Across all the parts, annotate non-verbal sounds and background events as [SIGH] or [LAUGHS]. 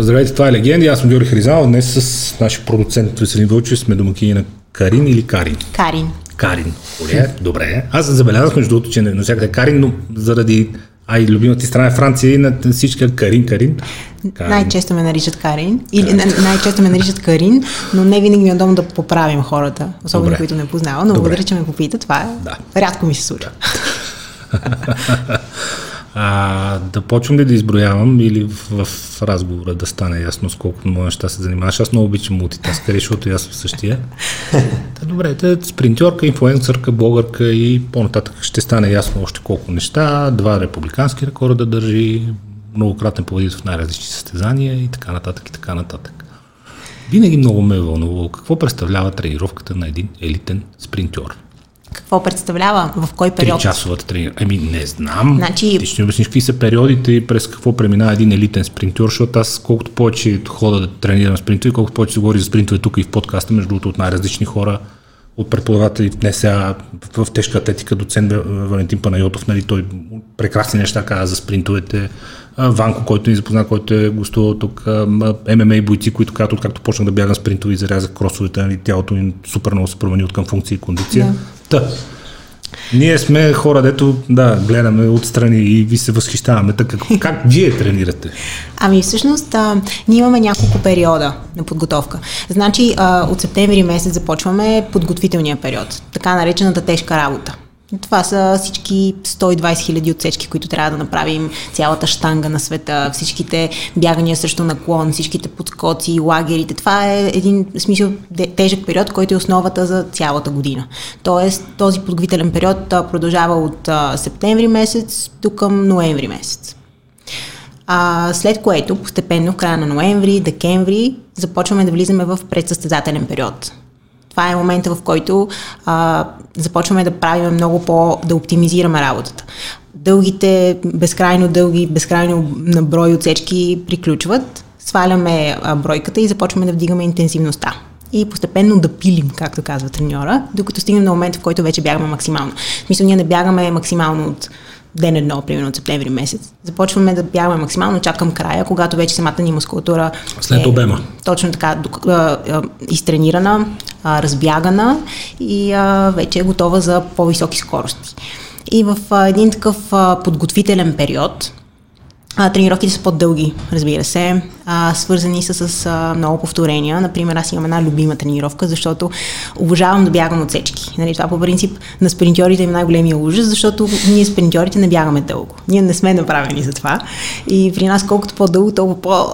Здравейте, това е Легенди. Аз съм Георги Хризанов. Днес с нашия продуцент Веселин Вълчев сме домакини на Карин или Карин? Карин. Карин. Оле, добре. Аз забелязах между другото, че навсякъде Карин, но заради а и любимата ти страна е Франция и на всички Карин, Карин. Карин. Най-често ме наричат Карин. Или най-често ме наричат Карин, но не винаги ми е удобно да поправим хората, особено Добре. които не познавам. Но благодаря, че ме попита. Това е. Да. Рядко ми се случва. Да. [LAUGHS] А, да почвам ли да изброявам или в, в разговора да стане ясно с колко много неща се занимаваш. Аз много обичам мултитаскъри, защото аз съм същия. [LAUGHS] Та, добре, да, спринтьорка, инфлуенсърка, блогърка и по-нататък ще стане ясно още колко неща. Два републикански рекорда държи, многократен победител в най-различни състезания и така нататък и така нататък. Винаги много ме е вълнувало какво представлява тренировката на един елитен спринтьор. Какво представлява? В кой период? часовата тренировка. Еми, не знам. Значи... Ти ще ми обясниш какви са периодите и през какво преминава един елитен спринтьор, защото аз колкото повече хода да тренирам спринтове, колкото повече се говори за спринтове тук и в подкаста, между другото от най-различни хора, от преподаватели, не сега в тежка атлетика, доцент Валентин Панайотов, нали, той прекрасни неща каза за спринтовете, Ванко, който ни запозна, който е гостувал тук, ММА бойци, които казват, откакто почнах да бягам спринтови и зарязах кросовете, нали, тялото ми супер много се промени от към функция и кондиция. Да. Та. Ние сме хора, дето да, гледаме отстрани и ви се възхищаваме. Така, как, как [LAUGHS] вие тренирате? Ами всъщност а, ние имаме няколко периода на подготовка. Значи а, от септември месец започваме подготвителния период, така наречената тежка работа. Това са всички 120 хиляди отсечки, които трябва да направим, цялата штанга на света, всичките бягания срещу наклон, всичките подскоци, лагерите. Това е един смисъл тежък период, който е основата за цялата година. Тоест, този подготвителен период продължава от септември месец до към ноември месец. А, след което, постепенно, в края на ноември, декември, започваме да влизаме в предсъстезателен период това е момента, в който а, започваме да правим много по, да оптимизираме работата. Дългите, безкрайно дълги, безкрайно на брой отсечки приключват, сваляме а, бройката и започваме да вдигаме интензивността и постепенно да пилим, както казва треньора, докато стигнем на момента, в който вече бягаме максимално. В смисъл, ние не бягаме максимално от ден едно, примерно от септември месец. Започваме да бягаме максимално чак към края, когато вече самата ни мускулатура след е, обема. Точно така, изтренирана, разбягана и вече е готова за по-високи скорости. И в един такъв подготвителен период, а, тренировките са по-дълги, разбира се, а, свързани са с а, много повторения. Например, аз имам една любима тренировка, защото обожавам да бягам от сечки. Нали, това по принцип на спринтьорите е най-големия ужас, защото ние спринтьорите не бягаме дълго. Ние не сме направени за това. И при нас колкото по-дълго, толкова по...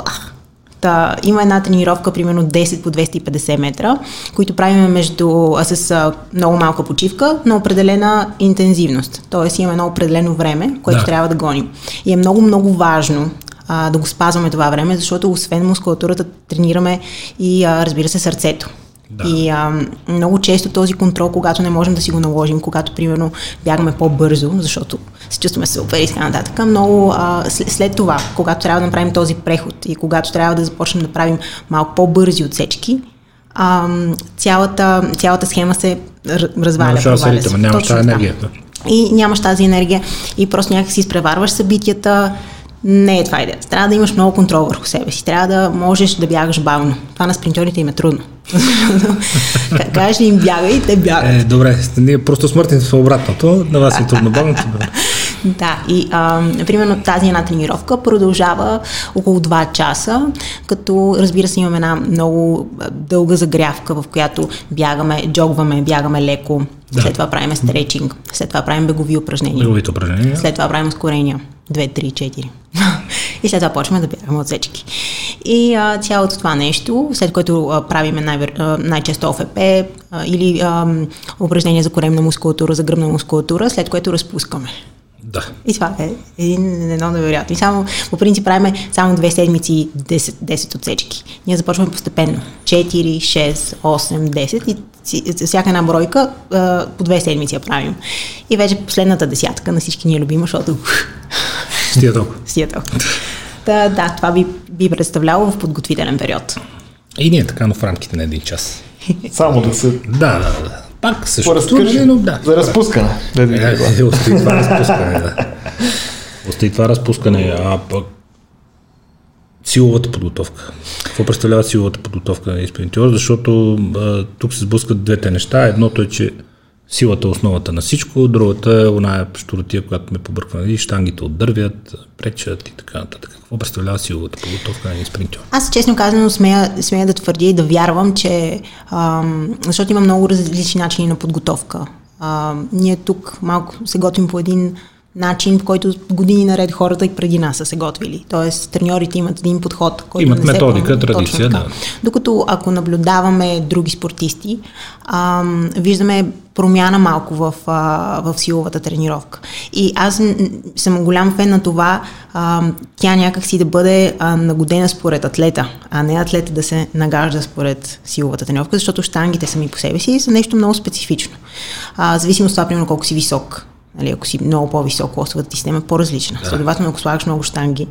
Та, има една тренировка, примерно 10 по 250 метра, които правим между, а, с а, много малка почивка на определена интензивност. Тоест имаме едно определено време, което да. трябва да гоним. И е много, много важно а, да го спазваме това време, защото освен мускулатурата тренираме и а, разбира се сърцето. Да. И а, много често този контрол, когато не можем да си го наложим, когато примерно бягаме по-бързо, защото се чувстваме супер и така нататък, много а, след, след това, когато трябва да направим този преход и когато трябва да започнем да правим малко по-бързи отсечки, а, цялата, цялата схема се разваля. Разваля се. Нямаш тази енергия. И нямаш тази енергия и просто някак си изпреварваш събитията, не е това идеята. Трябва да имаш много контрол върху себе си. Трябва да можеш да бягаш бавно. Това на спринтьорите им е трудно. [LAUGHS] Кажеш ли им бягай, те бягат. Е, добре, ние просто смъртни сме обратното. На вас е трудно бавно. [LAUGHS] Да, и а, примерно тази една тренировка продължава около 2 часа, като разбира се имаме една много дълга загрявка, в която бягаме, джогваме, бягаме леко, да. след това правим стречинг, след това правим бегови упражнения. Беговите упражнения. След това правим ускорения. 2, 3, 4. и след това почваме да бягаме отсечки. И а, цялото това нещо, след което а, правиме най- най-често ОФП а, или упражнения за коремна мускулатура, за гръбна мускулатура, след което разпускаме. Да. И това е един, едно невероятно. И само, по принцип, правиме само две седмици 10, 10 отсечки. Ние започваме постепенно. 4, 6, 8, 10 и всяка една бройка по две седмици я правим. И вече последната десятка на всички ни е любима, защото... Стия толкова. [LAUGHS] Стия толкова. Да, да, това би, би представляло в подготвителен период. И ние така, но в рамките на един час. Само да се... Да, да, да. Пак също. Разкажи, но да. За разпускане. Да, е, е, остави това разпускане, да. Остави това разпускане. А пък силовата подготовка. Какво представлява силовата подготовка на спринтьор? Защото а, тук се сблъскат двете неща. Едното е, че силата е основата на всичко, другата е оная штуротия, която ме побърква. И штангите отдървят, пречат и така нататък. Какво представлява силовата подготовка на един спринтьор? Аз честно казано смея, смея да твърдя и да вярвам, че ам, защото има много различни начини на подготовка. А, ние тук малко се готвим по един начин, в който години наред хората и преди нас са се готвили. Тоест, треньорите имат един подход, който имат не методика, се традиция, да. Докато ако наблюдаваме други спортисти, а, виждаме промяна малко в, а, в силовата тренировка. И аз съм голям фен на това а, тя някакси да бъде а, нагодена според атлета, а не атлета да се нагажда според силовата тренировка, защото штангите сами по себе си са нещо много специфично. А, зависимо от това, примерно, колко си висок Нали, ако си много по-висок, лосовата ти система е по-различна. Да. Следователно, ако слагаш много штанги,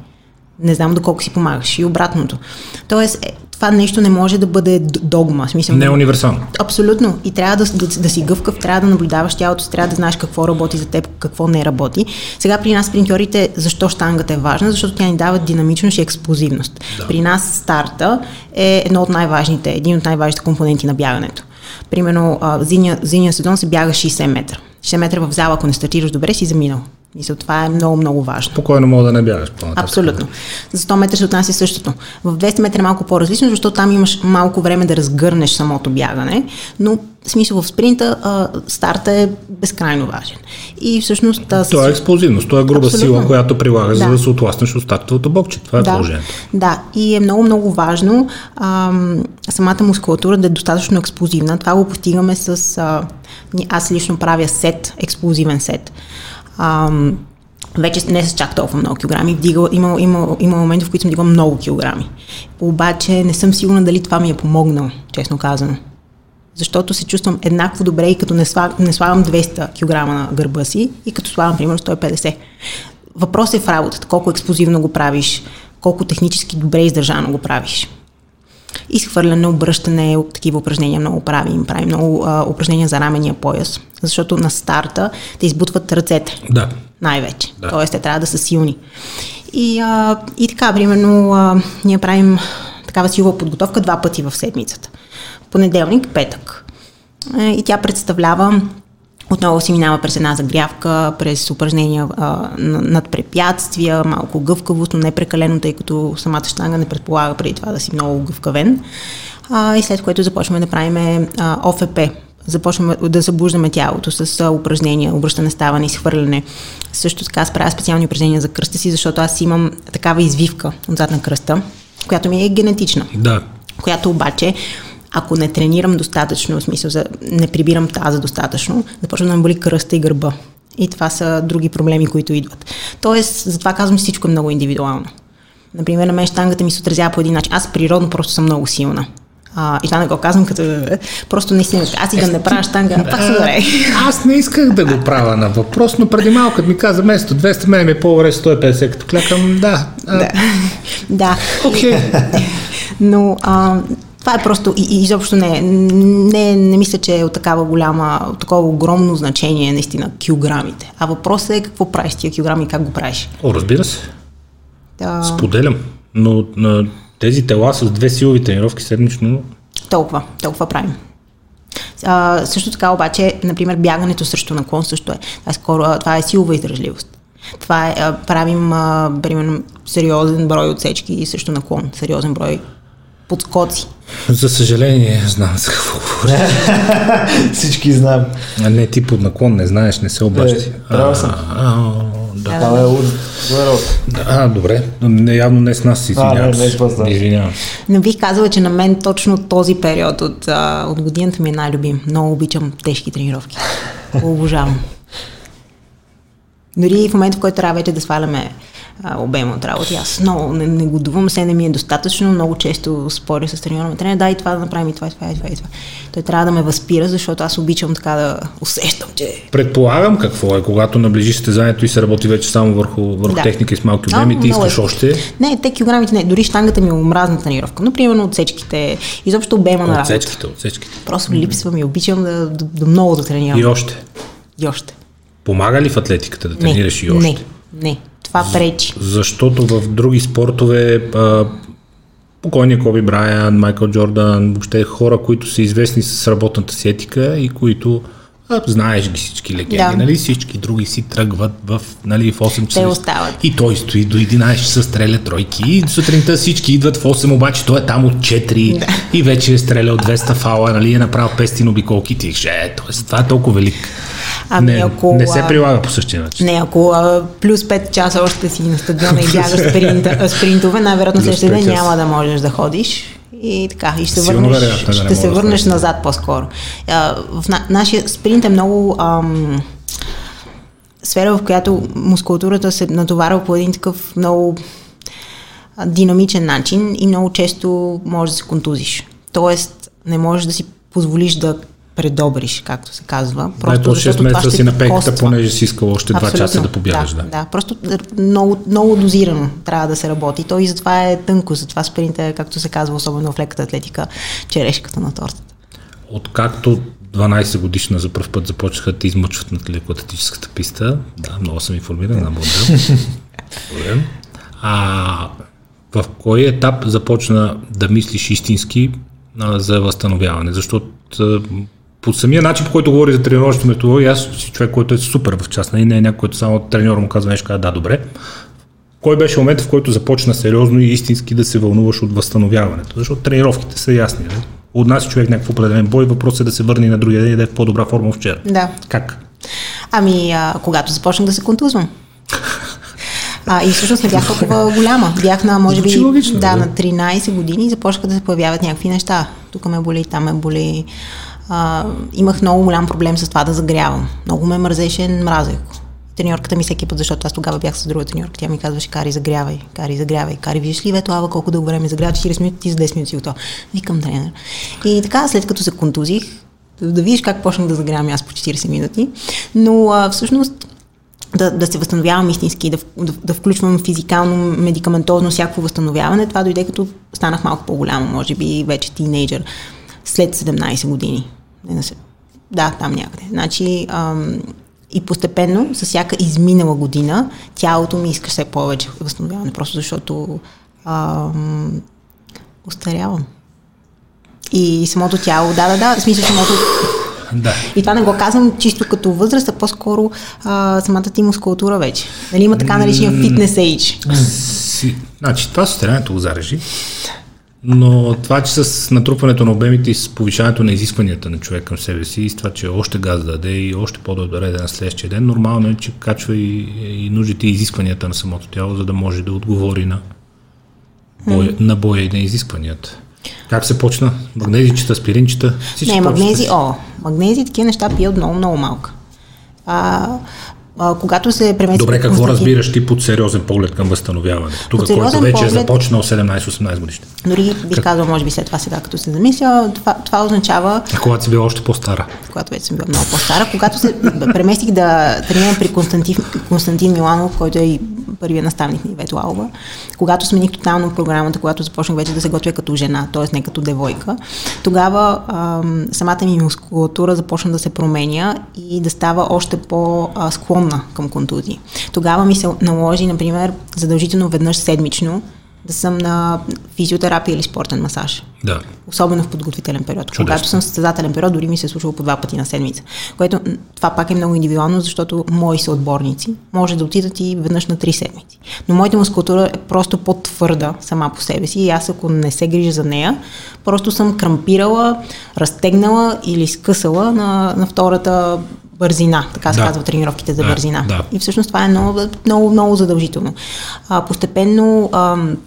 не знам доколко си помагаш. И обратното. Тоест, е, това нещо не може да бъде догма. Смисъл, не е универсално. Абсолютно. И трябва да, да, да си гъвкав, трябва да наблюдаваш тялото трябва да знаеш какво работи за теб, какво не работи. Сега при нас спринтьорите, защо штангата е важна? Защото тя ни дава динамичност и експлозивност. Да. При нас старта е едно от най-важните, един от най-важните компоненти на бягането. Примерно, зимния сезон се бяга 60 метра. 60 метра в зала, ако не стартираш добре, си заминал. Мисля, това е много, много важно. Спокойно мога да не бягаш по Абсолютно. За 100 метра се отнася същото. В 200 метра е малко по-различно, защото там имаш малко време да разгърнеш самото бягане, но в смисъл в спринта а, старта е безкрайно важен. И всъщност... А, това е експлозивност, това е груба Абсолютно. сила, която прилагаш, да. за да се отласнеш от стартовото бокче. Това е да. положението. Да, и е много, много важно а, самата мускулатура да е достатъчно експлозивна. Това го постигаме с... А, аз лично правя сет, експлозивен сет. А, вече не с чак толкова много килограми. Вдигал, има, има, има моменти, в които съм дигал много килограми. Обаче не съм сигурна дали това ми е помогнало, честно казано. Защото се чувствам еднакво добре и като не, слаг, не слагам 200 кг на гърба си и като слагам, примерно, 150. Въпрос е в работата. Колко експлозивно го правиш, колко технически добре издържано го правиш изхвърляне, обръщане, такива упражнения много правим. Правим много а, упражнения за рамения пояс, защото на старта те избутват ръцете. Да. Най-вече. Да. Тоест, те трябва да са силни. И, а, и така, примерно, а, ние правим такава силова подготовка два пъти в седмицата. Понеделник, петък. Е, и тя представлява отново си минава през една загрявка, през упражнения а, над препятствия, малко гъвкавост, но не прекалено, тъй като самата штанга не предполага преди това да си много гъвкавен. А, и след което започваме да правим а, ОФП. Започваме да събуждаме тялото с упражнения, обръщане, ставане, изхвърляне. Също така аз правя специални упражнения за кръста си, защото аз имам такава извивка отзад на кръста, която ми е генетична. Да. Която обаче ако не тренирам достатъчно, в смисъл за не прибирам таза достатъчно, започвам да ме боли кръста и гърба. И това са други проблеми, които идват. Тоест, затова казвам, всичко е много индивидуално. Например, на мен штангата ми се отразява по един начин. Аз природно просто съм много силна. А, и това не го казвам като... Просто наистина, аз и да не правя штанга, пак се добре. Аз не исках да го правя на въпрос, но преди малко ми каза, вместо 200, мен ми е по-добре 150, като клякам, да. Да. [LAUGHS] да. Окей. Okay. Но а, това е просто и, и изобщо не, не, не мисля, че е от такава голяма, от такова огромно значение наистина килограмите. А въпросът е какво правиш тия килограми и как го правиш. О, разбира се. Да. Споделям. Но на тези тела с две силови тренировки седмично... Толкова, толкова правим. А, също така обаче, например, бягането срещу наклон също е. Това е, скоро, това е силова издържливост. Това е, правим, а, примерно, сериозен брой отсечки срещу наклон, сериозен брой подскоци. За съжаление, знам за какво говориш. [LAUGHS] Всички знаем. А не, ти под наклон не знаеш, не се обащи. Е, права съм. Да. Това е а, добре. Не, явно не с нас си извинявам. не, не, извинявам. Но бих казала, че на мен точно този период от, от годината ми е най-любим. Много обичам тежки тренировки. [LAUGHS] Обожавам. Дори в момента, в който трябва вече да сваляме а, обема от работа. Аз много не, не годувам, се не ми е достатъчно, много често споря с треньора тренер, да и това да направим и това, и това, и това, и това. Той трябва да ме възпира, защото аз обичам така да усещам, че... Предполагам какво е, когато наближиш състезанието и се работи вече само върху, върху да. техника и с малки обеми, ти искаш е. още... Не, те килограмите не, дори штангата ми е омразна тренировка, но примерно отсечките, изобщо обема на работа. Отсечките, отсечките. Просто ми, обичам да, да, да много да тренирам. И още. И още. Помага ли в атлетиката да тренираш не, и още? Не, не това пречи. Защото в други спортове а, покойния Коби Брайан, Майкъл Джордан, въобще хора, които са известни с работната си етика и които а, знаеш ги всички легенди, да. нали? Всички други си тръгват в, нали, в 8 часа. Те остават. И той стои до 11 часа, стреля тройки. И сутринта всички идват в 8, обаче той е там от 4 да. и вече е стрелял 200 фала, нали, е направил 500 обиколки. Ти е, това е толкова велик. Ами, не, ако, не се прилага по същия начин. Не, ако а, плюс 5 часа още си на стадиона и бягаш [LAUGHS] спринт, спринтове, най-вероятно следващия ден няма да можеш да ходиш и така, и ще, върнеш, вероятно, ще да се върнеш да назад по-скоро. А, в на, нашия спринт е много ам, сфера, в която мускулатурата се натоварва по един такъв много динамичен начин и много често можеш да се контузиш. Тоест, не можеш да си позволиш да предобриш, както се казва. Просто да, 6 месеца си на пеката, понеже си искал още 2 часа да побягаш. Да, да. да, просто много, много дозирано трябва да се работи. То и затова е тънко, затова спринта е, както се казва, особено в леката атлетика, черешката на тортата. Откакто 12 годишна за първ път започнаха да измъчват на лекоатлетическата писта, да, много съм информиран на модел. [LAUGHS] а в кой етап започна да мислиш истински а, за възстановяване? Защото по самия начин, по който говори за тренировъчната методология, аз си човек, който е супер в част, нали? не е някой, който само треньор му казва нещо, казва да, добре. Кой беше момент, в който започна сериозно и истински да се вълнуваш от възстановяването? Защото тренировките са ясни. Не? От нас човек някакъв определен бой, въпросът е да се върне на другия ден и да е в по-добра форма вчера. Да. Как? Ами, а, когато започнах да се контузвам. [LAUGHS] А, и всъщност не бях толкова голяма. Бях на, може би, логично, да, да, на 13 години и започнаха да се появяват някакви неща. Тук ме боли, там ме боли а, имах много голям проблем с това да загрявам. Много ме мързеше, мразех треньорката ми всеки път, защото аз тогава бях с друга треньорка. Тя ми казваше, кари, загрявай, кари, загрявай, кари, виж ли, вето, ава, колко дълго време загрява, 40 минути, ти за 10 минути си готов. Викам тренер. И така, след като се контузих, да видиш как почнах да загрявам аз по 40 минути, но а, всъщност да, да се възстановявам истински, да, да, да включвам физикално, медикаментозно всяко възстановяване, това дойде като станах малко по-голямо, може би вече тинейджър след 17 години. Да, там някъде. Значи, ам, и постепенно, с всяка изминала година, тялото ми иска все повече възстановяване, просто защото ам, устарявам. И самото тяло, да, да, да, в смисъл самото... Да. И това не го казвам чисто като възраст, а по-скоро а, самата ти мускулатура вече. Нали има така наречения фитнес ейдж. Значи това състоянието го зарежи. Но това, че с натрупването на обемите и с повишаването на изискванията на човек към себе си, и с това, че още газ да даде и още по-добре да на следващия ден, нормално е, че качва и, и нуждите и изискванията на самото тяло, за да може да отговори на, боя, mm. на боя и на изискванията. Как се почна? Магнезичета, аспиринчета? Не, магнези, о, магнези, такива неща пия много, много малко. А, а, когато се премести... Добре, какво Константин... разбираш ти под сериозен поглед към възстановяване? Тук, който вече поглед... е започнал 17-18 годишни. Дори бих как... казал, може би след това сега, като се замисля, това, това означава... А когато си била още по-стара? Когато вече съм била много по-стара. когато се преместих да тренирам при Константин, Константин Миланов, който е и първия наставник ни Вето Алба, когато смених тотално програмата, когато започнах вече да се готвя като жена, т.е. не като девойка, тогава ам, самата ми мускулатура започна да се променя и да става още по-склонна към контузии. Тогава ми се наложи, например, задължително веднъж седмично да съм на физиотерапия или спортен масаж. Да. Особено в подготвителен период. Чудесно. Когато съм в състезателен период, дори ми се е случва по два пъти на седмица. Което това пак е много индивидуално, защото мои са отборници. Може да отидат и веднъж на три седмици. Но моята мускулатура е просто по-твърда сама по себе си и аз ако не се грижа за нея, просто съм крампирала, разтегнала или скъсала на, на втората бързина, така се да. казва тренировките за да, бързина. Да. И всъщност това е много, много, много задължително. А, постепенно ам,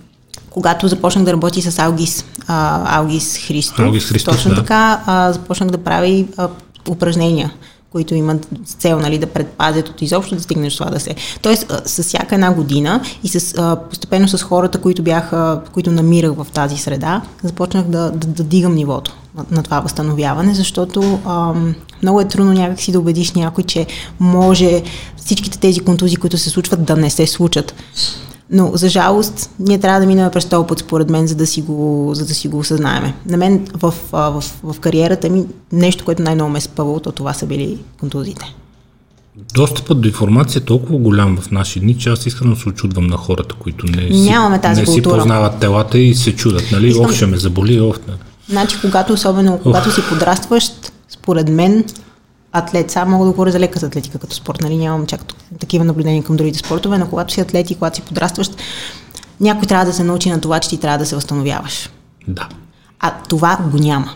когато започнах да работи с Алгис, а, Алгис Христо, Алгис точно да. така, а, започнах да правя и а, упражнения които имат цел нали, да предпазят от изобщо да стигнеш това да се. Тоест, с всяка една година и с, а, постепенно с хората, които бяха, които намирах в тази среда, започнах да, да, да дигам нивото на, на това възстановяване, защото а, много е трудно някакси да убедиш някой, че може всичките тези контузии, които се случват, да не се случат. Но, за жалост, ние трябва да минем през този път, според мен, за да си го, за да си го осъзнаеме. На мен в, в, в, в кариерата ми нещо, което най-много ме е спъвало, то това са били контузиите. Достъпът до информация е толкова голям в наши дни, че аз искрено се очудвам на хората, които не, Нямаме тази не си познават телата и се чудат, нали? Искам... Ох, ще ме заболи, ох. Значи, когато, особено когато си подрастващ, според мен, атлет, сега мога да говоря за лека атлетика като спорт, нали нямам чак такива наблюдения към другите спортове, но когато си атлет и когато си подрастващ, някой трябва да се научи на това, че ти трябва да се възстановяваш. Да. А това го няма.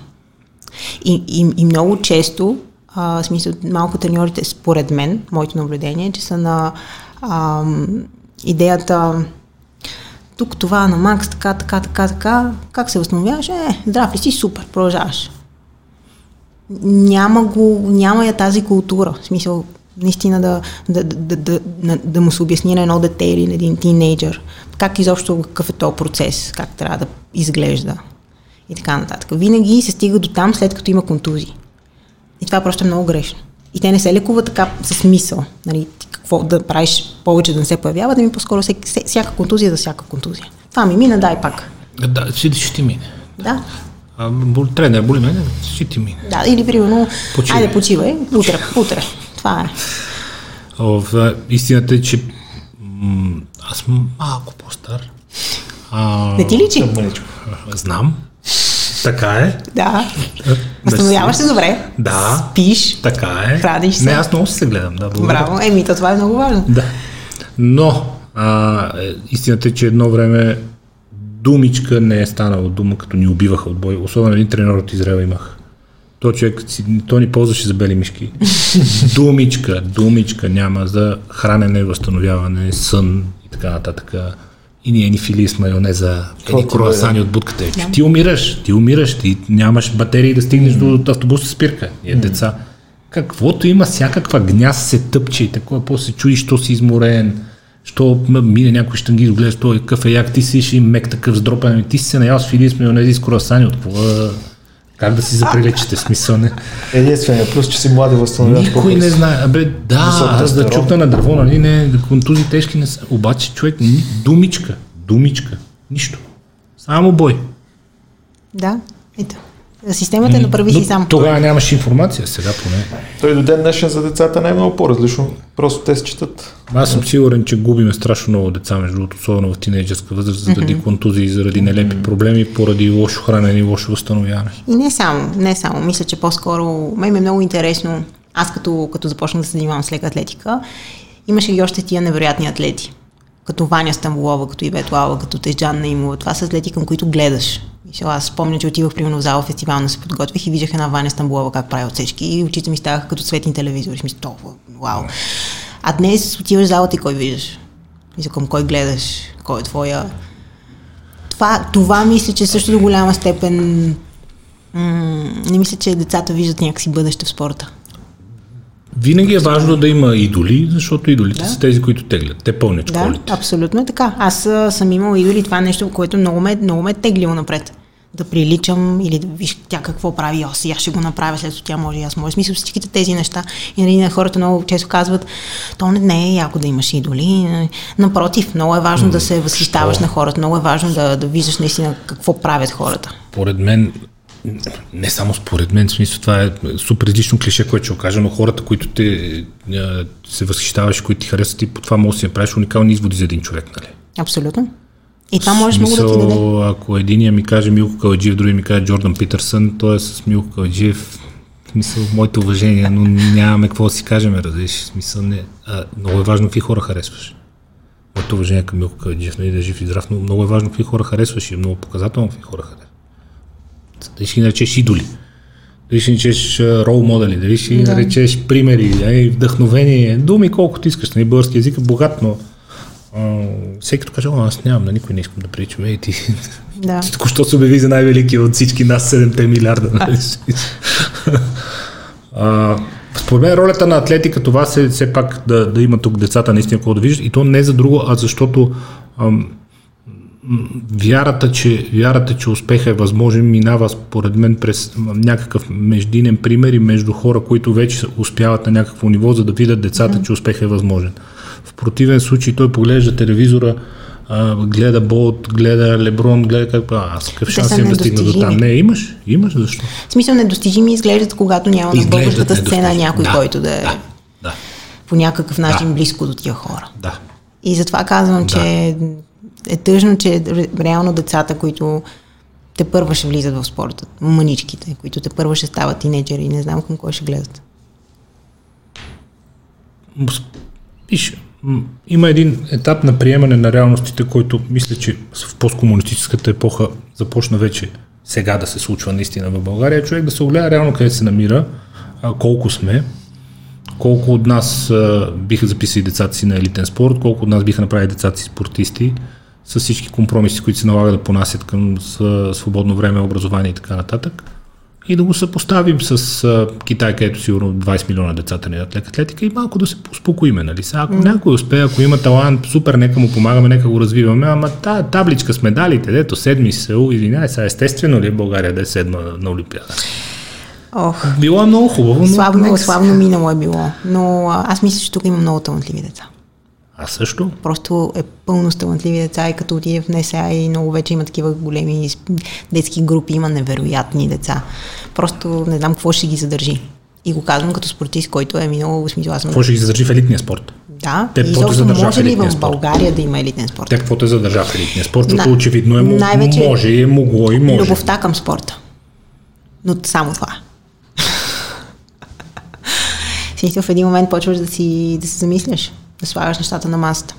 И, и, и много често, а, в смисъл, малко треньорите, според мен, моето наблюдение, е, че са на а, идеята тук това на Макс, така, така, така, така, как се възстановяваш? Е, здрав ли си? Супер, продължаваш няма, го, няма я тази култура. В смисъл, наистина да, да, да, да, да, да му се обясни на едно дете или на един тинейджър как изобщо какъв е този процес, как трябва да изглежда и така нататък. Винаги се стига до там, след като има контузии. И това просто е много грешно. И те не се лекуват така с мисъл. Нали, какво да правиш повече да не се появява, да ми по-скоро всяка, контузия за всяка контузия. Това ми мина, дай пак. Да, ще, ще ти мине. Да. А, трябва да боли мен, ще ти мине. Да, или примерно, почивай. айде почивай, утре, утре. Това е. В, истината е, че м- аз съм малко по-стар. А, Не ти личи? Знам. Така е. Да. Възстановяваш се добре. Да. Спиш. Така е. Храниш се. Не, аз много се гледам. Да, Браво. Еми, то това е много важно. Да. Но, а, истината е, че едно време думичка не е станала дума, като ни убиваха от бой. Особено един тренер от Израел имах. То човек, то ни ползваше за бели мишки. [LAUGHS] думичка, думичка няма за хранене, възстановяване, сън и така нататък. И ние ни фили с майонеза, едни круасани от будката. Е, ти умираш, ти умираш, ти нямаш батерии да стигнеш mm. до автобусна спирка. Ние mm. деца. Каквото има, всякаква гняз се тъпче и такова, после се чуиш, що си изморен Що мине някой штанги, гледаш той какъв е як, ти си и мек такъв сдропен, ами ти си се наял с фили с майонези с круасани, от какво как да си заприлечите, смисъл не? Единствено, плюс, че си млади възстановяваш Никой не знае. Абе, да, аз да чукна на дърво, нали, не, контузи тежки не са. Обаче човек, думичка, думичка, нищо. Само бой. Да, ето. Системата е направи си сам. Тогава нямаше информация, сега поне. Той до ден днешен за децата не е много по-различно. Просто те се четат. Аз съм сигурен, че губиме страшно много деца, между другото, особено в тинейджерска възраст, заради mm-hmm. контузии, заради нелепи проблеми, поради лошо хранене и лошо възстановяване. И не само, не само. Мисля, че по-скоро, мен е много интересно, аз като, като започнах да се занимавам с лека атлетика, имаше и още тия невероятни атлети. Като Ваня Стамбулова, като Ивет Лава, като Тежан Наимова. Това са атлети, към които гледаш мисля, аз спомня, че отивах примерно в зала фестивална се подготвих и видях една Ваня Стамбулова как прави отсечки и очите ми ставаха като цветни телевизори. Мисля, толкова, вау. А днес отиваш в залата и кой виждаш? Мисля, към кой гледаш? Кой е твоя? Това, това мисля, че също до голяма степен м- не мисля, че децата виждат някакси бъдеще в спорта. Винаги е важно да има идоли, защото идолите да. са тези, които теглят. Те пълнят школите. Да, абсолютно е така. Аз съм имал идоли, това е нещо, което много ме, много ме е теглило напред да приличам или да виж тя какво прави, о, сега ще го направя, след това тя може и аз може. Смисъл всичките тези неща. И нали, на хората много често казват, то не, е яко да имаш идоли. Напротив, много е важно mm, да се възхищаваш на хората, много е важно да, да виждаш наистина какво правят хората. Поред мен не само според мен, в смисъл това е супер различно клише, което ще окажа, но хората, които те се възхищаваш, които ти харесват и по това може да си направиш уникални изводи за един човек, нали? Абсолютно. И това можеш много да ти даде. Ако единия ми каже Милко Каладжиев, другия ми каже Джордан Питърсън, той е с Милко Каладжиев. В смисъл, моите уважения, но нямаме какво да си кажем, разбираш. Смисъл, не. А, много е важно какви хора харесваш. Моето уважение към Милко Каладжиев, нали, да е жив и здрав, но много е важно какви хора харесваш и е много показателно какви хора харесваш. Дали ще ги наречеш идоли, дали ще наречеш рол модели, дали ще ги да. наречеш примери, вдъхновение, думи колкото искаш. Нали, български язик е богат, но всеки като каже, аз нямам, на никой не искам да приличам. Ей, ти, да. току-що се обяви за най-велики от всички нас 7 милиарда. Нали? а, според мен ролята на атлетика това се все пак да, да има тук децата наистина какво да виждат и то не за друго, а защото ам, вярата, че, вярата, че успеха е възможен, минава според мен през някакъв междинен пример и между хора, които вече успяват на някакво ниво, за да видят децата, че успех е възможен. В противен случай той поглежда телевизора, а, гледа Болт, гледа Леброн, гледа как... А, аз какъв шанс имам да стигна до там? Не, имаш. Имаш, защо? В смисъл недостижими изглеждат, когато няма на българската сцена някой, да, който да е... Да, да. по някакъв начин да. близко до тия хора. Да. И затова казвам, да. че е тъжно, че реално децата, които те първа ще влизат в спорта, маничките, които те първа ще стават тинейджери и не знам към кой ще гледат. Виж, има един етап на приемане на реалностите, който мисля, че в посткомунистическата епоха започна вече сега да се случва наистина в България. Човек да се огледа реално къде се намира, колко сме, колко от нас биха записали децата си на елитен спорт, колко от нас биха направили децата си спортисти, с всички компромиси, които се налага да понасят към свободно време, образование и така нататък. И да го съпоставим с а, Китай, където сигурно 20 милиона деца тренират лека атлетика и малко да се успокоиме. Нали? Сега, ако mm. някой успее, ако има талант, супер, нека му помагаме, нека го развиваме. Ама та табличка с медалите, дето седми се, извинявай, сега естествено ли е България да е седма на Олимпиада? Ох. Било е много хубаво. Славно, славно минало е било. Но аз мисля, че тук има много талантливи деца. А също? Просто е пълно с талантливи деца и като отиде в НСА и много вече има такива големи детски групи, има невероятни деца. Просто не знам какво ще ги задържи. И го казвам като спортист, който е минал смисъл. Аз Какво ще ги задържи в елитния спорт? Да, те, и може ли в България спорт? да има елитен спорт? Те какво те задържа в елитния спорт? Защото На, очевидно е най-вече може и е могло и може. Любовта към спорта. Но само това. [LAUGHS] в един момент почваш да, си, да се замисляш да слагаш нещата на масата.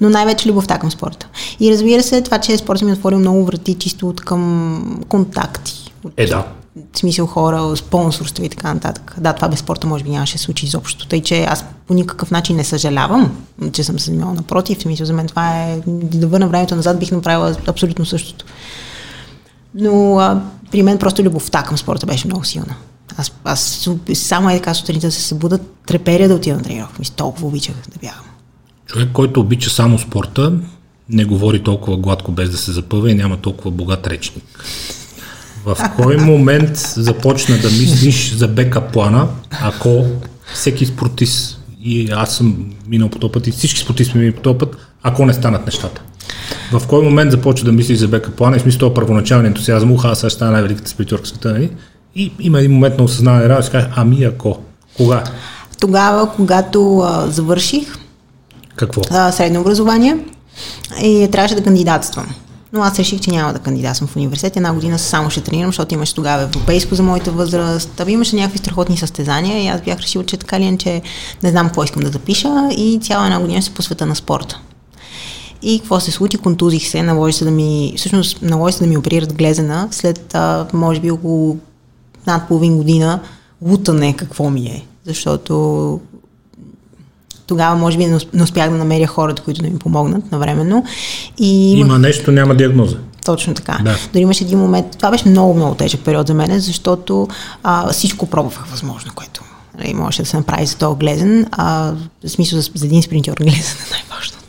Но най-вече любовта към спорта. И разбира се, това, че спортът ми е отворил много врати чисто от към контакти. От, е, да. В смисъл хора, спонсорства и така нататък. Да, това без спорта може би нямаше да случи изобщо. Тъй, че аз по никакъв начин не съжалявам, че съм се занимавала напротив. В смисъл за мен това е, да върна времето назад, бих направила абсолютно същото. Но а, при мен просто любовта към спорта беше много силна. Аз, аз само е така сутринта да се събуда, треперя да отида на тренировка. Мисля, толкова обичах да бягам. Човек, който обича само спорта, не говори толкова гладко без да се запъва и няма толкова богат речник. В кой [LAUGHS] момент започна да мислиш за бека плана, ако всеки спортист, и аз съм минал по този път, и всички спортисти минали по този път, ако не станат нещата? В кой момент започва да мислиш за бека плана и смисъл този първоначален ентусиазъм, уха, аз ще стана най-великата спритьорка света, нали? И има един момент на осъзнаване работа и каже, ами ако, кога? Тогава, когато а, завърших Какво? А, средно образование и трябваше да кандидатствам. Но аз реших, че няма да кандидатствам в университет. Една година само ще тренирам, защото имаше тогава европейско за моята възраст. Аби имаше някакви страхотни състезания и аз бях решил, че така ли, че не знам какво искам да запиша и цяла една година се посвета на спорта. И какво се случи? Контузих се, наложи се да ми, всъщност наложи се да ми оперират глезена след, а, може би, около над половин година лутане какво ми е. Защото тогава може би не успях да намеря хората, които да ми помогнат навременно. И Има нещо, няма диагноза. Точно така. Да. Дори имаше един момент, това беше много, много тежък период за мен, защото а, всичко пробвах възможно, което нали, може да се направи за този глезен. А, в смисъл за, за един спринтьор глезен е най-важното.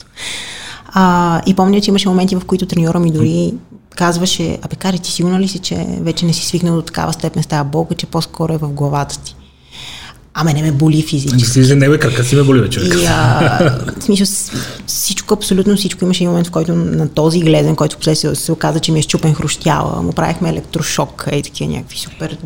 А, и помня, че имаше моменти, в които треньора ми дори казваше, абе, кари, ти сигурна ли си, че вече не си свикнал до такава степен с тази болка, че по-скоро е в главата ти? Аме не ме боли физически. Не, не, бе, крака си ме боли, вече. И, а, в смисъл, всичко, абсолютно всичко. Имаше момент, в който на този гледен, който впоследствие се оказа, че ми е щупен хрущяла, му правихме електрошок, и такива някакви супер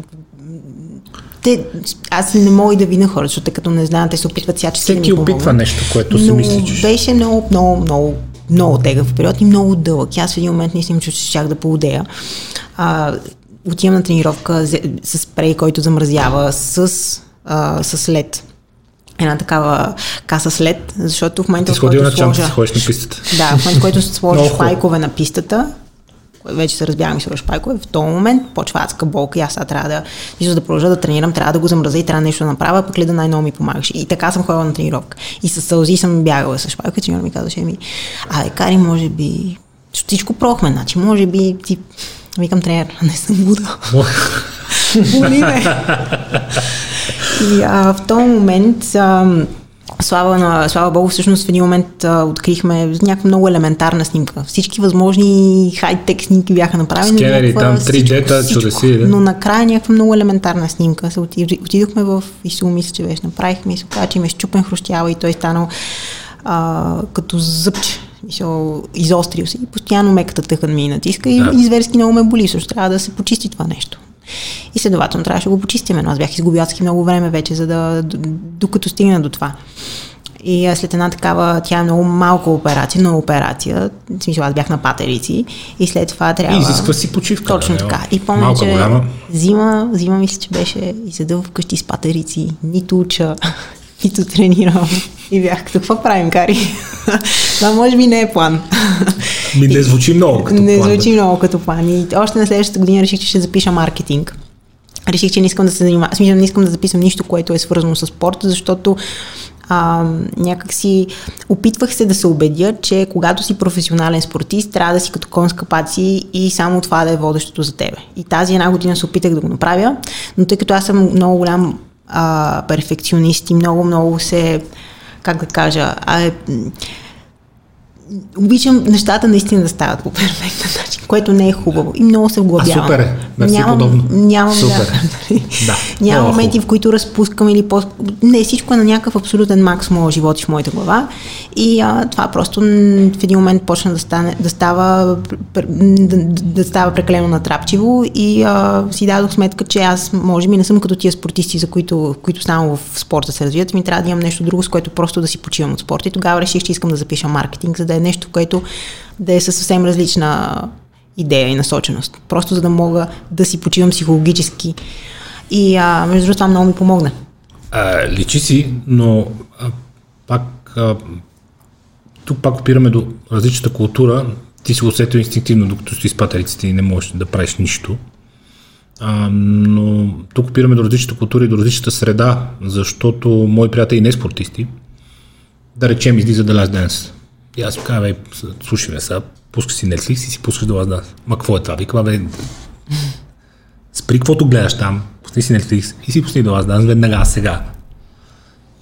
те, аз не мога и да видя хората, защото като не знаят, те се опитват всячески да ми опитва нещо, което си мисли, че... беше много, много, много много тегъв период и много дълъг. Аз в един момент наистина че щях да поудея. А, отивам на тренировка с спрей, който замразява, с, а, с лед една такава каса след, защото в момента, в който сложа... на пистата. Да, в момента, в който [LAUGHS] сложиш пайкове на пистата, вече се разбягам и сложиш пайкове, в този момент почва адска болка и аз сега трябва да, за да продължа да тренирам, трябва да го замразя и трябва нещо да направя, пък ли да най-ново ми помагаш. И така съм ходила на тренировка. И с сълзи съм бягала с шпайка, че ми казваше ми, а Кари, може би, всичко прохме, значи, може би ти Викам тренер, не съм луда. [LAUGHS] Боли ме. [LAUGHS] И а, в този момент а, Слава, на, слава Богу, всъщност в един момент а, открихме някаква много елементарна снимка. Всички възможни хай-тек снимки бяха направени. Скенери, там 3D-та, чудеси. Да? Но накрая някаква много елементарна снимка. Се отидохме в ИСУ, мисля, че беше направихме и се оказа, че има щупен хрущяла и той е станал а, като зъбче. Мисъл, изострил се и постоянно меката тъкан ми натиска и, да. и зверски много ме боли. Също трябва да се почисти това нещо. И следователно трябваше да го почистим. Но аз бях изгубил много време вече, за да, докато стигна до това. И след една такава, тя е много малка операция, но операция, в смисъл аз бях на патерици и след това трябва... И изисква си почивка. Точно да, така. И помня, че голяма. зима, зима мисля, че беше и седа вкъщи с патерици, нито уча, [LAUGHS] нито тренирам. И бях какво правим, Кари? [LAUGHS] Това може би не е план. Ми не звучи много като не план. Не звучи много като план. И още на следващата година реших, че ще запиша маркетинг. Реших, че не искам да се занимавам. Смисъл, не искам да записвам нищо, което е свързано с спорта, защото а, някакси опитвах се да се убедя, че когато си професионален спортист, трябва да си като конска паци и само това да е водещото за тебе. И тази една година се опитах да го направя, но тъй като аз съм много голям а, перфекционист и много-много се, как да кажа, а, обичам нещата наистина да стават по перфектен начин, което не е хубаво. И много се вглъбявам. А, супер е. Мерси нямам, подобно. Нямам, супер. [LAUGHS] да, няма моменти, в които разпускам или по... Не, всичко е на някакъв абсолютен макс моят живот и в моята глава. И а, това просто в един момент почна да, стане, да, става, да, да става прекалено натрапчиво и а, си дадох сметка, че аз може би не съм като тия спортисти, за които, които само в спорта се развиват. Ми трябва да имам нещо друго, с което просто да си почивам от спорта. И тогава реших, че искам да запиша маркетинг, за да е нещо, което да е със съвсем различна идея и насоченост. Просто за да мога да си почивам психологически. И а, между другото това много ми помогна. А, личи си, но а, пак а, тук пак опираме до различната култура. Ти си усетил инстинктивно, докато си с патериците и не можеш да правиш нищо. А, но тук опираме до различната култура и до различната среда, защото мои приятели не спортисти, да речем, излиза The Last Dance. И аз казвам, бе, слушай ме сега, пускай си Netflix и си пускаш да да. Ма какво е това? Вика, бе, спри каквото гледаш там, пусни си Netflix и си пусни да да веднага, сега.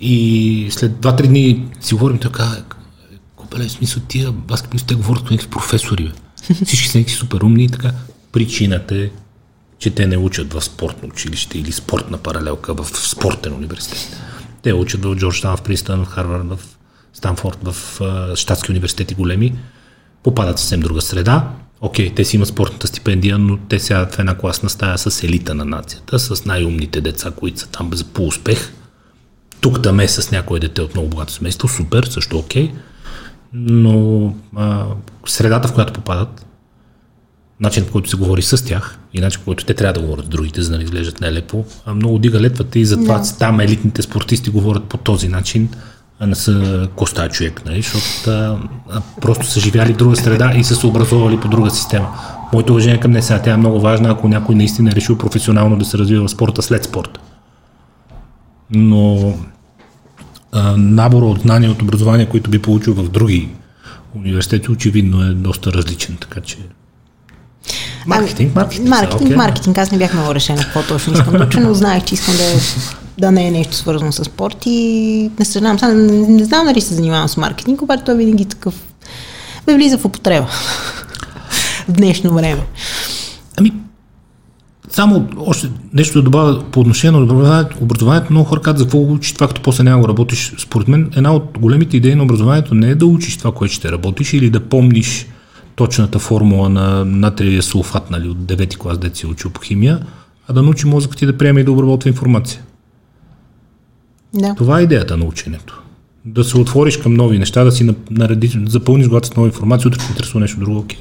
И след 2-3 дни си говорим така, копеле, в смисъл тия баскетболисти, те говорят някакви професори, бе. Всички са някакви супер умни и така. Причината е, че те не учат в спортно училище или спортна паралелка в спортен университет. Те учат в Джорджтаун, в Пристън, в Харвард, в Станфорд, в щатски университети големи, попадат в съвсем друга среда. Окей, те си имат спортната стипендия, но те сядат в една класна стая с елита на нацията, с най-умните деца, които са там за по успех. Тук там е с някое дете от много богато семейство, супер, също окей. Но а, средата, в която попадат, начинът, по който се говори с тях и начин, по който те трябва да говорят с другите, за да не изглеждат нелепо, много дига летвата и затова да. там елитните спортисти говорят по този начин, а не са коста човек, нали? защото а, а, просто са живяли в друга среда и са се образовали по друга система. Моето уважение към нея тя е много важна, ако някой наистина е решил професионално да се развива в спорта след спорта. Но а, набора от знания, от образование, които би получил в други университети, очевидно е доста различен, така че Маркетинг, маркетинг. Маркетинг, okay. маркетинг. Аз не бях много решена какво точно искам да уча, но знаех, че искам да да не е нещо свързано с спорт и не съжалявам. Не, не знам дали се занимавам с маркетинг, обаче той винаги такъв ме влиза в употреба [LAUGHS] в днешно време. Ами, само още нещо да добавя по отношение на образованието. Образованието много хора казват за какво учиш това, като после няма го работиш. Според мен една от големите идеи на образованието не е да учиш това, което ще работиш или да помниш точната формула на натриевия сулфат нали, от 9 клас, дете си учил по химия, а да научи мозъкът ти да приеме и да обработва информация. Да. Това е идеята на ученето. Да се отвориш към нови неща, да си наредиш, запълниш главата с нова информация, утре ще интересува нещо друго, окей.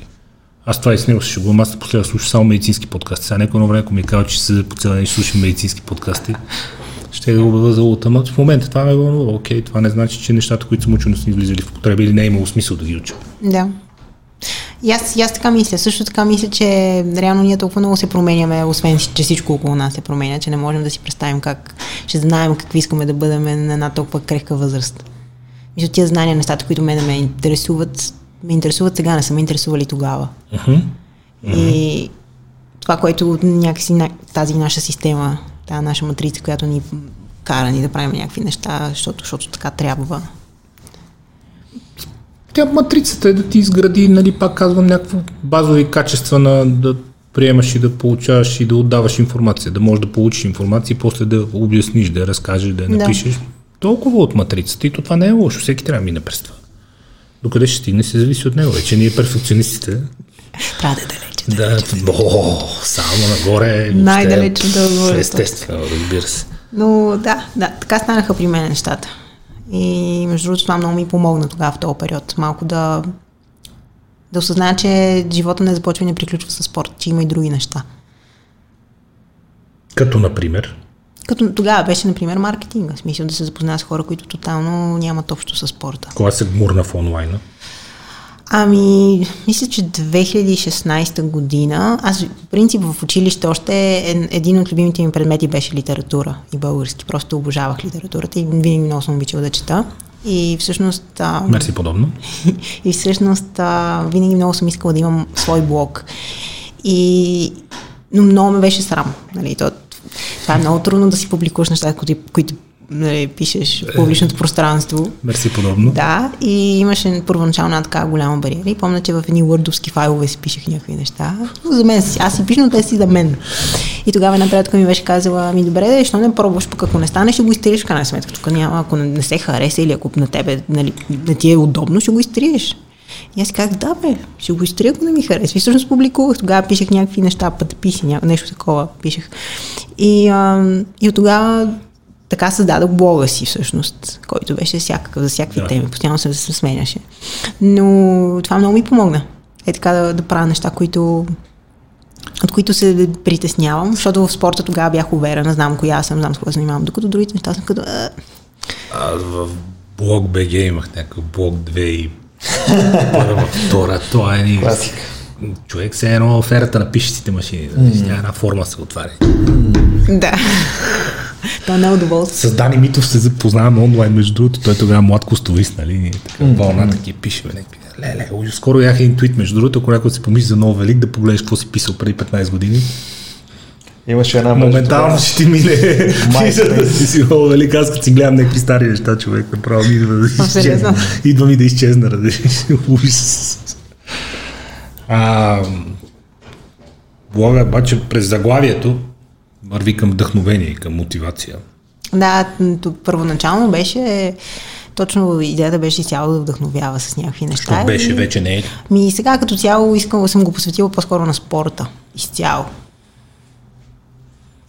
Аз това и с него се шегувам. Аз последва слушам само медицински подкасти. Сега някой време, ако ми казва, че се по цял ден слушам медицински подкасти, ще го бъда за ултама. В момента това ме вълнува. Окей, това не значи, че нещата, които съм учил, не са ни влизали в употреба или не е имало смисъл да ги уча. Да. И аз, и аз така мисля. Също така мисля, че реално ние толкова много се променяме, освен че всичко около нас се променя, че не можем да си представим как ще знаем какви искаме да бъдем на една толкова крехка възраст. Мисля, тия знания, нещата, които мен ме интересуват, ме интересуват сега, не са ме интересували тогава. Uh-huh. Uh-huh. И това, което някакси тази наша система, тази наша матрица, която ни кара ни да правим някакви неща, защото, защото така трябва. Тя матрицата е да ти изгради, нали, пак казвам, някакво базови качества на да приемаш и да получаваш и да отдаваш информация, да можеш да получиш информация и после да обясниш, да я разкажеш, да я напишеш. Да. Толкова от матрицата и то това не е лошо, всеки трябва да мине през това. Докъде ще стигне, се зависи от него. Вече ние перфекционистите. Трябва да е далече. Да, о, само нагоре. Най-далечната отгоре. Естествено, разбира се. Но да, да, така станаха при мен нещата. И между другото това много ми помогна тогава в този период. Малко да, да осъзная, че живота не започва и не приключва с спорт, че има и други неща. Като, например? Като тогава беше, например, маркетинга. Смисъл да се запозная с хора, които тотално нямат общо с спорта. Кога се гмурна в онлайна? Ами, мисля, че 2016 година, аз в принцип в училище още един от любимите ми предмети беше литература и български. Просто обожавах литературата и винаги много съм обичала да чета. И всъщност... А, Мерси подобно. [LAUGHS] И всъщност а, винаги много съм искала да имам свой блог. И... Но много ме беше срам. Нали? То, това е много трудно да си публикуваш неща, които, които нали, пишеш в публичното пространство. Мерси подобно. Да, и имаше първоначално една така голяма бариера и помня, че в едни върдовски файлове си пишех някакви неща. За мен си, аз си пиша, но те си за мен. И тогава една приятелка ми беше казала, ми добре, да, защо не пробваш, пък ако не стане, ще го изтриеш в крайна сметка. Тук няма, ако не се хареса или ако на тебе нали, не ти е удобно, ще го изтриеш. И аз си казах, да бе, ще го изтрия, ако не ми харесва. И всъщност публикувах, тогава пишех някакви неща, пътеписи, нещо такова пишех. И, а, и от тогава така създадох блога си всъщност, който беше всякакъв, за всякакви да. теми, постоянно се, се сменяше. Но това много ми помогна. Е така да, да правя неща, които от които се притеснявам, защото в спорта тогава бях уверена, знам коя съм, знам с какво занимавам, докато другите неща съм като... Аз в блог БГ имах някакъв блог 2 и първа, втора, това е ни... Класика. Човек се е едно оферата на пишещите машини, mm. една форма се отваря. Mm. Да. [LAUGHS] Това не е удоволствие. С Дани Митов се запознаваме онлайн, между другото. Той тогава млад костовист, нали? Така, mm-hmm. вълна, такива пише, някакви. Леле, скоро ях един твит, между другото, ако някой се помисли за нов велик, да погледнеш какво си писал преди 15 години. Имаше една Моментално ще ти мине. да си си много велик. Аз като си гледам някакви стари неща, човек, направо ми идва да изчезна. Идва ми да изчезна. А, блога, обаче през заглавието върви към вдъхновение към мотивация. Да, първоначално беше точно идеята беше цяло да вдъхновява с някакви неща. Що беше, и... вече не е? Ми сега като цяло искам съм го посветила по-скоро на спорта. Изцяло.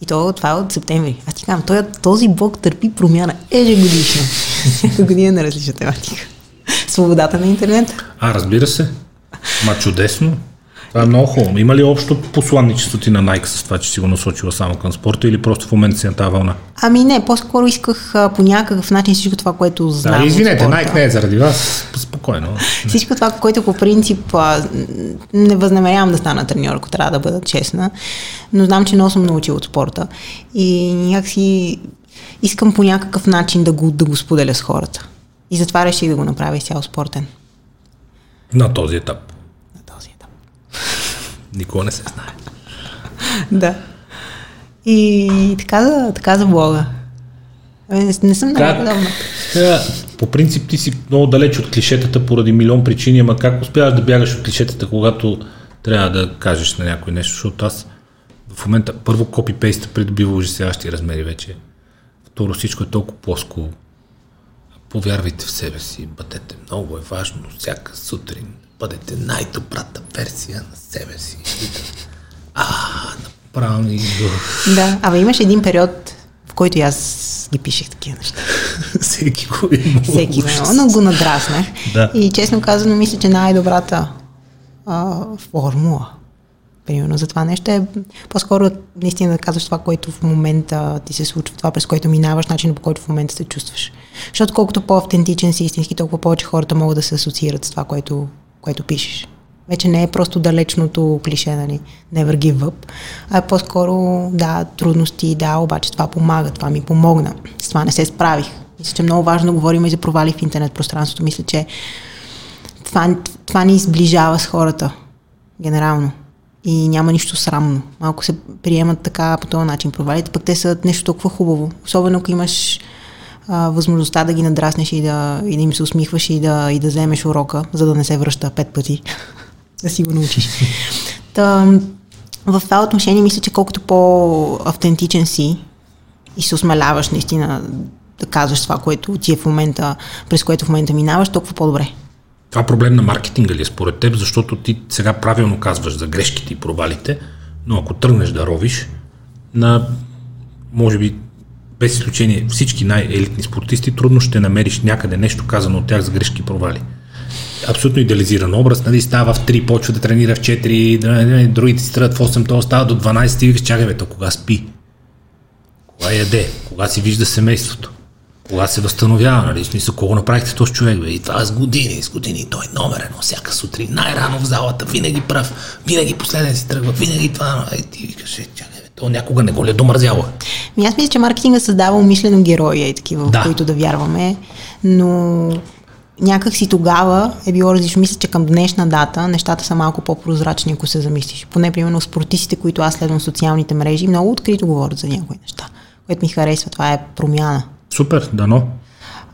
И то, това е от септември. Аз ти казвам, този, този блок търпи промяна ежегодишно. Всяка [LAUGHS] година на различна тематика. Свободата на интернет. А, разбира се. Ма чудесно. Това е много хубаво. Има ли общо посланничество ти на Nike с това, че си го насочила само към спорта или просто в момента си на тази вълна? Ами не, по-скоро исках а, по някакъв начин всичко това, което знам. Да, извинете, Nike не е заради вас. Спокойно. Всичко това, което по принцип а, не възнамерявам да стана треньор, ако трябва да бъда честна, но знам, че много съм научил от спорта. И някакси искам по някакъв начин да го, да го споделя с хората. И затова реших да го направя изцяло спортен. На този етап. Никога не се знае. да. И така за, така за блога. Не, не съм много подобна. Е, по принцип ти си много далеч от клишетата поради милион причини, ама как успяваш да бягаш от клишетата, когато трябва да кажеш на някой нещо, защото аз в момента първо копипейста придобива ужасяващи размери вече. Второ всичко е толкова плоско. Повярвайте в себе си, бъдете много е важно всяка сутрин бъдете най-добрата версия на себе си. А, направо ми Да, ама имаш един период, в който аз ги пишех такива неща. Всеки го има. Всеки го има, но го надраснах. Да. И честно казано, мисля, че най-добрата а, формула примерно за това нещо е по-скоро наистина да казваш това, което в момента ти се случва, това през което минаваш, начинът по който в момента се чувстваш. Защото колкото по-автентичен си истински, толкова повече хората могат да се асоциират с това, което което пишеш. Вече не е просто далечното клише, нали, never give up, а е по-скоро, да, трудности, да, обаче това помага, това ми помогна. С това не се справих. Мисля, че е много важно да говорим и за провали в интернет пространството. Мисля, че това, това ни изближава с хората, генерално. И няма нищо срамно. Малко се приемат така по този начин провалите, пък те са нещо толкова хубаво. Особено ако имаш а, възможността да ги надраснеш и да, и да им се усмихваш и да, и да вземеш урока, за да не се връща пет пъти, [LAUGHS] да си го научиш. Та, в това отношение мисля, че колкото по-автентичен си и се осмеляваш наистина да казваш това, което ти е в момента, през което в момента минаваш, толкова по-добре. Това проблем на маркетинга ли е според теб, защото ти сега правилно казваш за грешките и провалите, но ако тръгнеш да ровиш на, може би, без изключение всички най-елитни спортисти, трудно ще намериш някъде нещо казано от тях за грешки провали. Абсолютно идеализиран образ, нали, става в 3, почва да тренира в 4, другите си тръгват в 8, то става до 12 и чакай бе, то кога спи? Кога яде? Кога си вижда семейството? Кога се възстановява, нали? Смисъл, кого направихте този човек, бе? И това с години, с години. Той е номерен, всяка сутрин, най-рано в залата, винаги прав, винаги последен си тръгва, винаги това. И ти викаш, е, чакай, то някога не го ли е домързяло? Ми аз мисля, че маркетинга създава умишлено герои и такива, да. в които да вярваме, но някак си тогава е било различно. Мисля, че към днешна дата нещата са малко по-прозрачни, ако се замислиш. Поне, примерно, спортистите, които аз следвам в социалните мрежи, много открито говорят за някои неща, което ми харесва. Това е промяна. Супер, дано.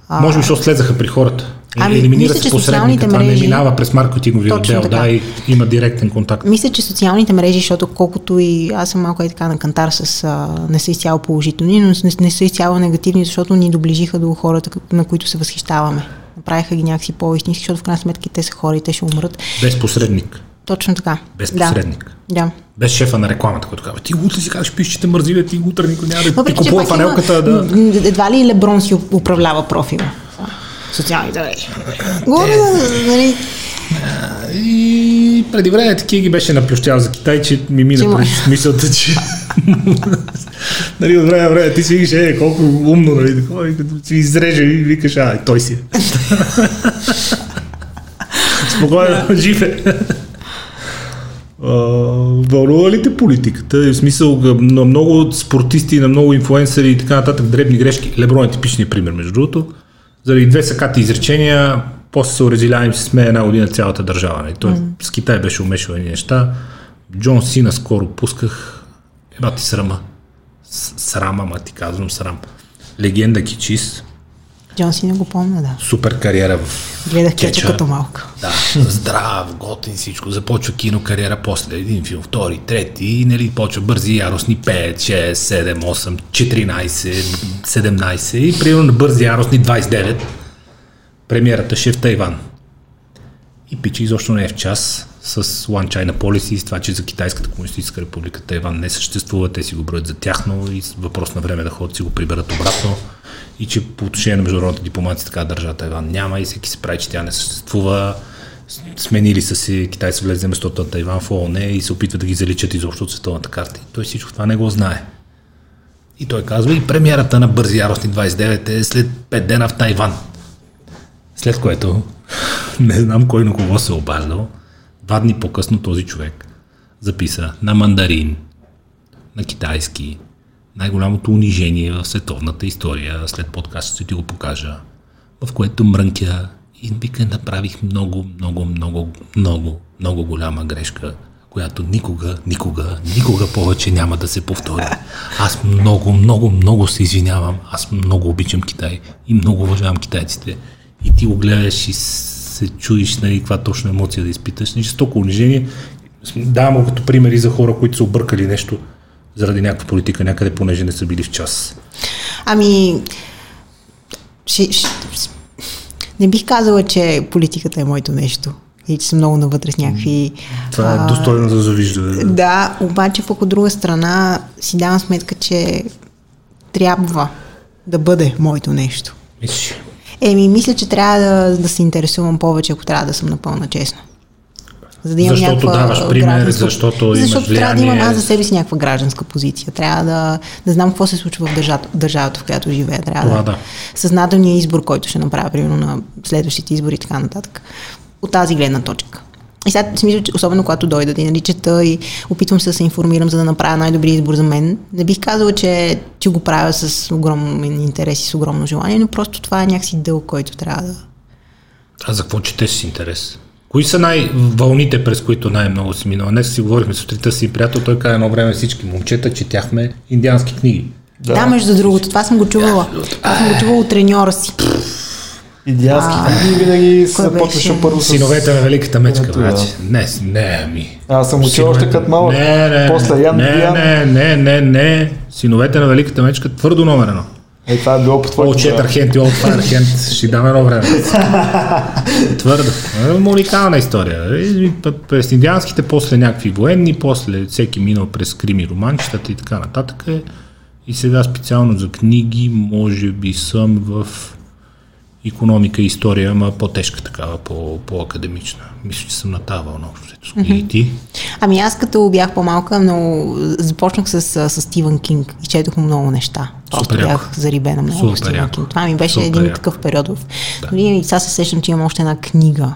А, Може би, защото слезаха при хората. Ами, Елиминира се посредника, това мрежи, не минава през маркетинговия отдел, да, и има директен контакт. Мисля, че социалните мрежи, защото колкото и аз съм малко и така на кантар с а, не са изцяло положителни, но не, не са изцяло негативни, защото ни доближиха до хората, на които се възхищаваме. Направиха ги някакси по-истински, защото в крайна сметка те са хора и те ще умрат. Без посредник. Точно така. Без посредник. Да. Без шефа на рекламата, който казва, ти утре си казваш, пиш, че те мързи, ти утре никой няма да ти купува фанелката. Да... Едва ли Леброн си управлява профила? Социалните мрежи. Горе, нали? И преди време такива ги беше наплющял за Китай, че ми мина през мисълта, че нали, от време време ти си викаш, е, колко умно, нали, такова, и като си изреже и викаш, а, той си е. [LAUGHS] Спокойно, жив е. Вълнува ли те политиката? В смисъл на много спортисти, на много инфуенсъри и така нататък, дребни грешки. Леброн е типичният пример, между другото. Заради две сакати изречения, после се уредиля и се смее една година цялата държава. Не? Той mm. с Китай беше умешал едни неща. Джон Сина скоро пусках. Еба ти срама. Срама, ма ти казвам срам. Легенда Кичис, Джон си не го помня, да. Супер кариера в Гледах кеча като малко. Да, [LAUGHS] здрав, готин всичко. Започва кино кариера после един филм, втори, трети и нали, почва бързи яростни 5, 6, 7, 8, 14, 17 и примерно на бързи яростни 29. Премиерата ще е в Тайван. И пича изобщо не е в час с One China Policy, с това, че за Китайската комунистическа република Тайван не съществува, те си го броят за тяхно и въпрос на време да ходят си го приберат обратно и че по отношение на международната дипломация така държава Тайван няма и всеки се прави, че тя не съществува. Сменили са си, Китай се влезе местото на Тайван в ООН и се опитва да ги заличат изобщо от световната карта. И той всичко това не го знае. И той казва, и премиерата на Бързи яростни 29 е след 5 дена в Тайван. След което, [LAUGHS] не знам кой на кого се е обаждал, два дни по-късно този човек записа на мандарин, на китайски, най-голямото унижение в световната история, след подкаст ще ти го покажа, в което мрънкя и вика направих много, много, много, много, много голяма грешка, която никога, никога, никога повече няма да се повтори. Аз много, много, много се извинявам. Аз много обичам Китай и много уважавам китайците. И ти го гледаш и се чуеш на нали, каква точно емоция да изпиташ. Жестоко унижение. Давам като примери за хора, които са объркали нещо заради някаква политика някъде, понеже не са били в час? Ами, ще, ще, не бих казала, че политиката е моето нещо и че съм много навътре с някакви... Това е достойно за завиждане. Да, обаче пък от друга страна си давам сметка, че трябва да бъде моето нещо. Мислиш? Еми, мисля, че трябва да, да се интересувам повече, ако трябва да съм напълно честна. За да имам защото даваш пример, защото имаш Защото влияние. трябва да имам аз за себе си някаква гражданска позиция. Трябва да, да знам какво се случва в държавата, държавата в която живея. Трябва Това, да, да. Съзнателният избор, който ще направя, примерно на следващите избори и така нататък. От тази гледна точка. И сега смисъл, че особено когато дойда да наричата и опитвам се да се информирам, за да направя най-добрия избор за мен. Не бих казала, че, че го правя с огромен интерес и с огромно желание, но просто това е някакси дълг, който трябва да... А за какво четеш с интерес? Кои са най-вълните, през които най-много си минала? Днес си говорихме сутринта си приятел, той каза едно време всички момчета, четяхме индиански книги. Да, да между другото, това съм го чувала. Това съм го чувала от треньора си. Индиански книги винаги се започваше първо с... Синовете на Великата мечка, браче. Не, не, ми. Аз съм учил още като малък. Не, не, После Ян не, не, не, не, не. Синовете на Великата мечка твърдо номер едно. Е, това е било по твоето All Chatterhand и All Firehand. Ще дам едно време. [LAUGHS] Твърдо. Е, уникална история. През индианските, после някакви военни, после всеки минал през крими романчетата и така нататък. И сега специално за книги, може би съм в економика и история, ама по-тежка такава, по- академична Мисля, че съм на тази вълна. Mm-hmm. И ти? Ами аз като бях по-малка, но започнах с, с Стивън Кинг и четох много неща. Просто Супер бях зарибена много Супер Стивън Кинг. Това ми беше Супер един яко. такъв период. В... Да. Дори сега се сещам, че имам още една книга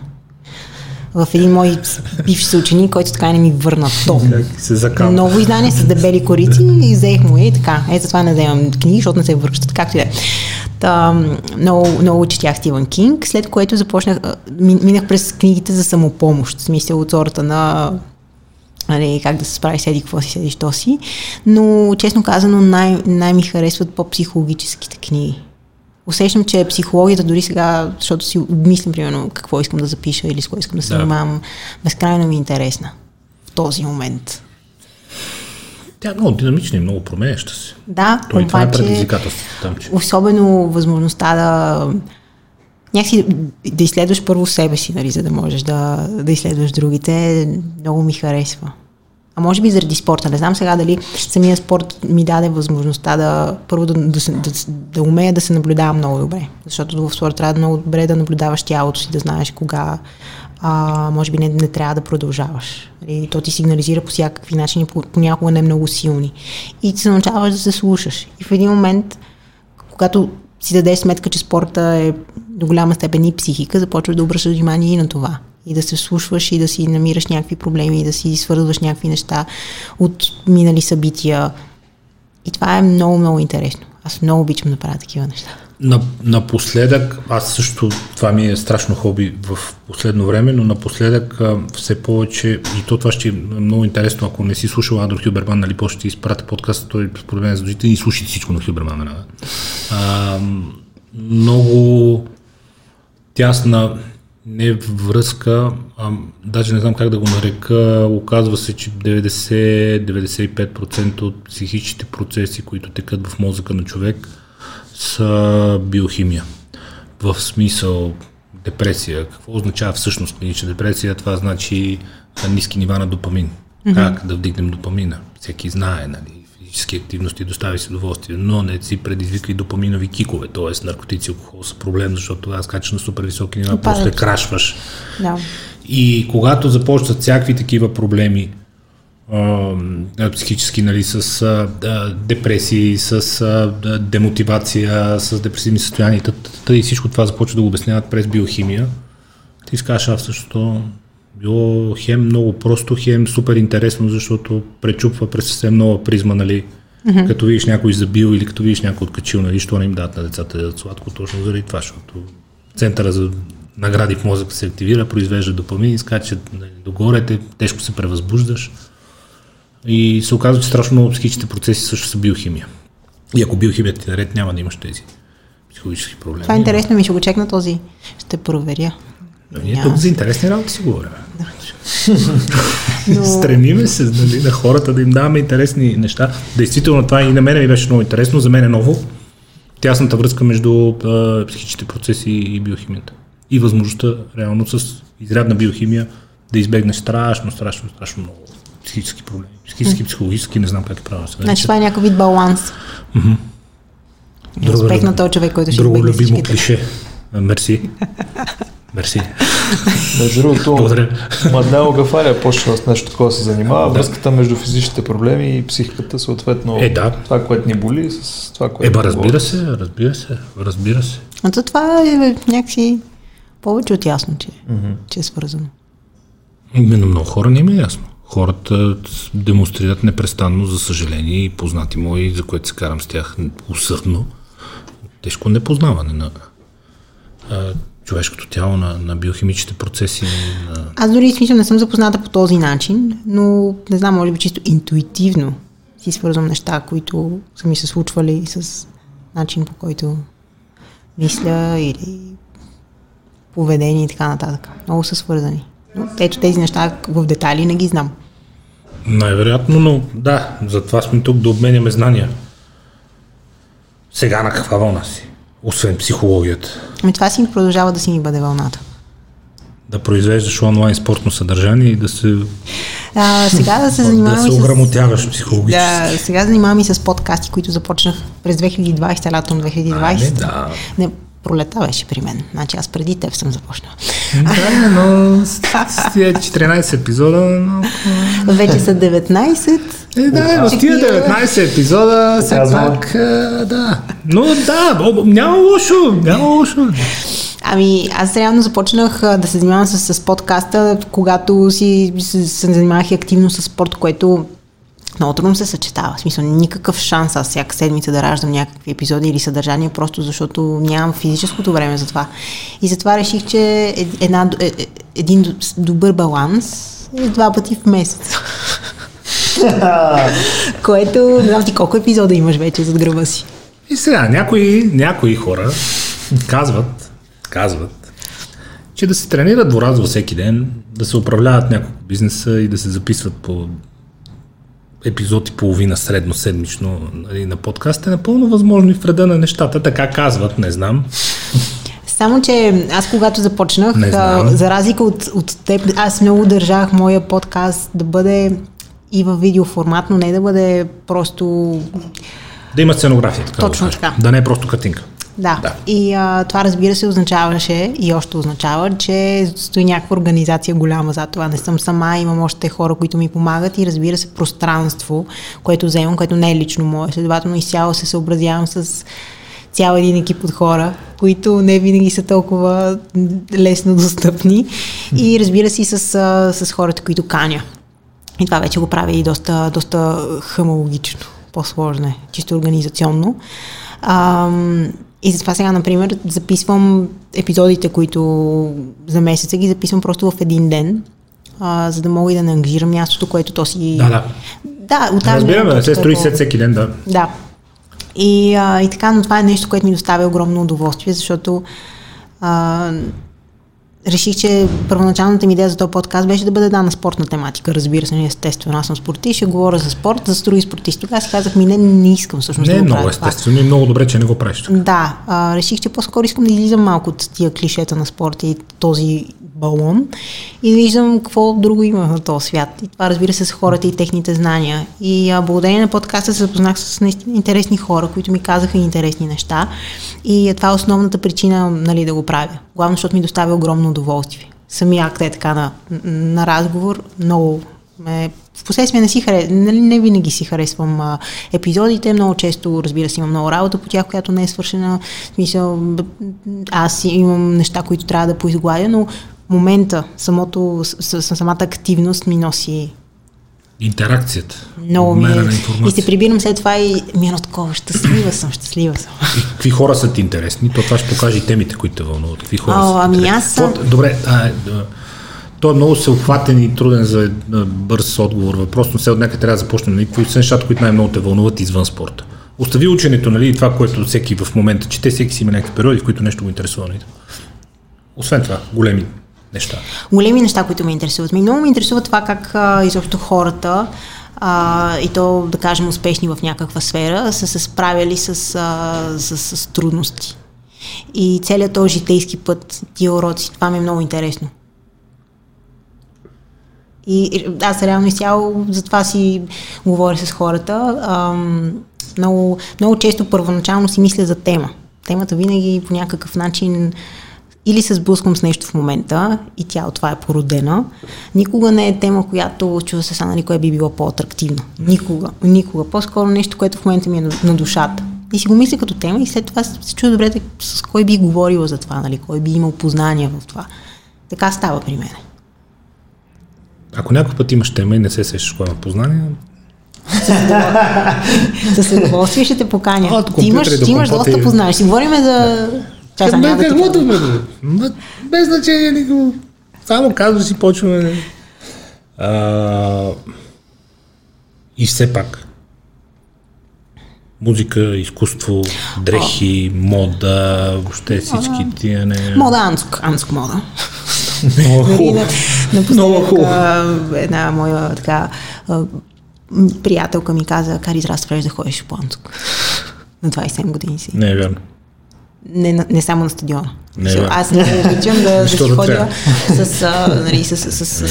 в един мой бивш съученик, който така не ми върна то. Ново издание с дебели корици и взех му и така. Ето затова не вземам книги, защото не се връщат, както и да е. Та, много, много четях Стивън Кинг, след което започнах, минах през книгите за самопомощ, в смисъл от сорта на нали, как да се справи седи, какво си седи, що си. Но, честно казано, най- най-ми харесват по-психологическите книги. Усещам, че психологията дори сега, защото си обмислям, примерно, какво искам да запиша или с какво искам да се занимавам, да. безкрайно ми е интересна в този момент. Тя е много динамична и много променяща се. Да, Той, обаче, това е предизвикателство. Там, че... Особено възможността да някакси да изследваш първо себе си, нали, за да можеш да, да изследваш другите, много ми харесва. А може би заради спорта. Не знам сега дали самия спорт ми даде възможността да първо да, да, да, да умея да се наблюдавам много добре. Защото в спорта трябва много добре да наблюдаваш тялото си, да знаеш кога а, може би не, не трябва да продължаваш. И то ти сигнализира по всякакви начини, понякога не много силни. И ти се научаваш да се слушаш. И в един момент, когато си дадеш сметка, че спорта е до голяма степен и психика, започваш да обръщаш внимание и на това. И да се слушваш и да си намираш някакви проблеми и да си свързваш някакви неща от минали събития. И това е много, много интересно. Аз много обичам да правя такива неща. На, напоследък, аз също, това ми е страшно хоби в последно време, но напоследък все повече, и то това ще е много интересно, ако не си слушал Андро Хюберман, нали, после ще изпрати подкаст, той според мен е задължителен и слушайте всичко на Хюберман. Нали? Много тясна не връзка, а, даже не знам как да го нарека, оказва се, че 90-95% от психичните процеси, които текат в мозъка на човек, са биохимия. В смисъл депресия. Какво означава всъщност клинична депресия? Това значи ниски нива на допамин. Mm-hmm. Как да вдигнем допамина? Всеки знае, нали? Физически активности достави си удоволствие, но не си предизвика и допаминови кикове, т.е. наркотици, алкохол са проблем, защото тогава скачаш на супер високи нива, после крашваш. Да. И когато започват всякакви такива проблеми, психически, нали, с а, депресии, с а, демотивация, с депресивни състояния и всичко това започва да го обясняват през биохимия. Ти скажеш, а всъщност било хем много просто, хем супер интересно, защото пречупва през съвсем нова призма, нали, mm-hmm. като видиш някой забил или като видиш някой откачил, нали, що не им дадат на децата да сладко, точно заради това, защото центъра за награди в мозъка се активира, произвежда допамин скача нали, догоре, те, тежко се превъзбуждаш. И се оказва, че страшно много психичните процеси също са биохимия. И ако биохимията ти е наред, няма да имаш тези психологически проблеми. Това е интересно, ми ще го чекна този. Ще проверя. Но ние тук за интересни работи си говорим. Да. [LAUGHS] Но... Стремиме се нали, на хората да им даваме интересни неща. Действително това и на мен ми беше много интересно, за мен е ново. Тясната връзка между а, психичните процеси и биохимията. И възможността реално с изрядна биохимия да избегнеш страшно, страшно, страшно много психически проблеми. Психически, психологически, не знам как е правилно Значи това е някакъв вид баланс. Mm-hmm. Друго, Успех на този човек, който ще Друго любимо клише. Мерси. Мерси. Между другото, Маднел Гафария е почнал с нещо такова се занимава. Да. Връзката между физическите проблеми и психиката, съответно, е, да. това, което ни боли, с това, което. Еба, разбира се, разбира се, разбира се. А то това е някакси повече от ясно, че, mm-hmm. че е свързано. Именно много хора не им е ясно хората демонстрират непрестанно, за съжаление, и познати мои, за което се карам с тях усърдно, тежко непознаване на а, човешкото тяло, на, на биохимичните процеси. На... Аз дори смисъл не съм запозната по този начин, но не знам, може би чисто интуитивно си свързвам неща, които са ми се случвали с начин по който мисля или поведение и така нататък. Много са свързани. Ето тези неща в детайли не ги знам. Най-вероятно, но да, затова сме тук да обменяме знания. Сега на каква вълна си? Освен психологията. Ами това си продължава да си ми бъде вълната. Да произвеждаш онлайн спортно съдържание и да се... А, сега да се занимавам [LAUGHS] Да се ограмотяваш с... психологически. Да, сега занимавам и с подкасти, които започнах през 2020, лятом 2020. А, не, да. Не, пролета беше при мен. Значи аз преди теб съм започнала. Да, [LAUGHS] но с тия 14 епизода... Но... Вече са 19. Е, да, но с тия 19 епизода все пак, да. Но да, няма лошо, няма лошо. Ами, аз реално започнах да се занимавам с, с подкаста, когато си се, занимавах активно с спорт, което много трудно се съчетава. В смисъл, никакъв шанс аз всяка седмица да раждам някакви епизоди или съдържания, просто защото нямам физическото време за това. И затова реших, че една, е, е, един добър баланс е два пъти в месец. [LAUGHS] Което, не знам ти колко епизода имаш вече зад гръба си. И сега, някои, някои хора казват, казват, че да се тренират дворазово всеки ден, да се управляват няколко бизнеса и да се записват по епизод и половина средно седмично нали, на подкаст е напълно възможно и в реда на нещата. Така казват, не знам. Само, че аз когато започнах, а, за разлика от, от теб, аз много държах моя подкаст да бъде и в видеоформат, но не да бъде просто... Да има сценография. Така Точно да така. Да не е просто картинка. Да. да. И а, това разбира се означаваше и още означава, че стои някаква организация голяма за това. Не съм сама, имам още хора, които ми помагат и разбира се пространство, което вземам, което не е лично мое. Следователно изцяло се съобразявам с цял един екип от хора, които не винаги са толкова лесно достъпни. И разбира се и с, с хората, които каня. И това вече го прави и доста, доста хъмологично. По-сложно е, чисто организационно. Ам, и затова сега, например, записвам епизодите, които за месеца ги записвам просто в един ден, а, за да мога и да не ангажирам мястото, което то си... Да, да. Да, от тази Разбираме, не се строи след всеки ден, да. Да. И, а, и така, но това е нещо, което ми доставя огромно удоволствие, защото а, реших, че първоначалната ми идея за този подкаст беше да бъде да на спортна тематика. Разбира се, естествено. Аз съм спортист, ще говоря за спорт, за други спортисти. Тогава си казах ми, не, не искам всъщност. Не да е много естествено и много добре, че не го правиш. Да, а, реших, че по-скоро искам да излизам малко от тия клишета на спорта и този балон и да виждам какво друго има на този свят. И това разбира се с хората и техните знания. И а, благодарение на подкаста се запознах с наистина интересни хора, които ми казаха интересни неща. И това е основната причина нали, да го правя. Главно, защото ми доставя огромно удоволствие. Самия акт е така на, на разговор много ме в последствие не си харе... не, нали, не винаги си харесвам а, епизодите, много често, разбира се, имам много работа по тях, която не е свършена. В смисъл, аз имам неща, които трябва да поизгладя, но момента, самото, с, с, самата активност ми носи интеракцията. Много ми е. И се прибирам след това и ми е такова, щастлива съм, щастлива съм. И какви хора са ти интересни? То това ще покаже и темите, които те вълнуват. Какви хора О, са ами аз съм... Добре, а, той е много всеобхватен и труден за бърз отговор. Въпрос, но все от някъде трябва да започнем. Нали? Кои са нещата, които най-много те вълнуват извън спорта? Остави ученето, нали, това, което всеки в момента чете, всеки си има някакви периоди, в които нещо го интересува. Нали? Освен това, големи неща? Големи неща, които ме интересуват. Ми много ме интересува това как а, изобщо хората а, и то, да кажем, успешни в някаква сфера, са се справяли с, а, с, с трудности. И целият този житейски път, тия уроци, това ми е много интересно. И аз реално изцяло затова си говоря с хората. Ам, много, много често първоначално си мисля за тема. Темата винаги по някакъв начин или се сблъсквам с нещо в момента и тя от това е породена. Никога не е тема, която чува се са, нали, кое би било по-атрактивно. Никога. Никога. По-скоро нещо, което в момента ми е на, на душата. И си го мисля като тема и след това се чуя добре с кой би говорила за това, нали, кой би имал познания в това. Така става при мен. Ако някой път имаш тема и не се сещаш кой има познания, [LAUGHS] с удоволствие ще те поканя. ти имаш, ти имаш доста познания. Ще говорим за това са няма каквото ме Без значение никого. Само казваш си почваме. А, и все пак. Музика, изкуство, дрехи, О. мода, въобще всички тия не... Мода, анск, анск мода. Много хубаво. Много хубаво. Една моя така приятелка ми каза, Кари, израстваш да ходиш по анск. на 27 години си. Не е вярно. Не, не само на стадиона. Не, So, аз много обичам да, да си ходя с, а, нали, с, с, с, с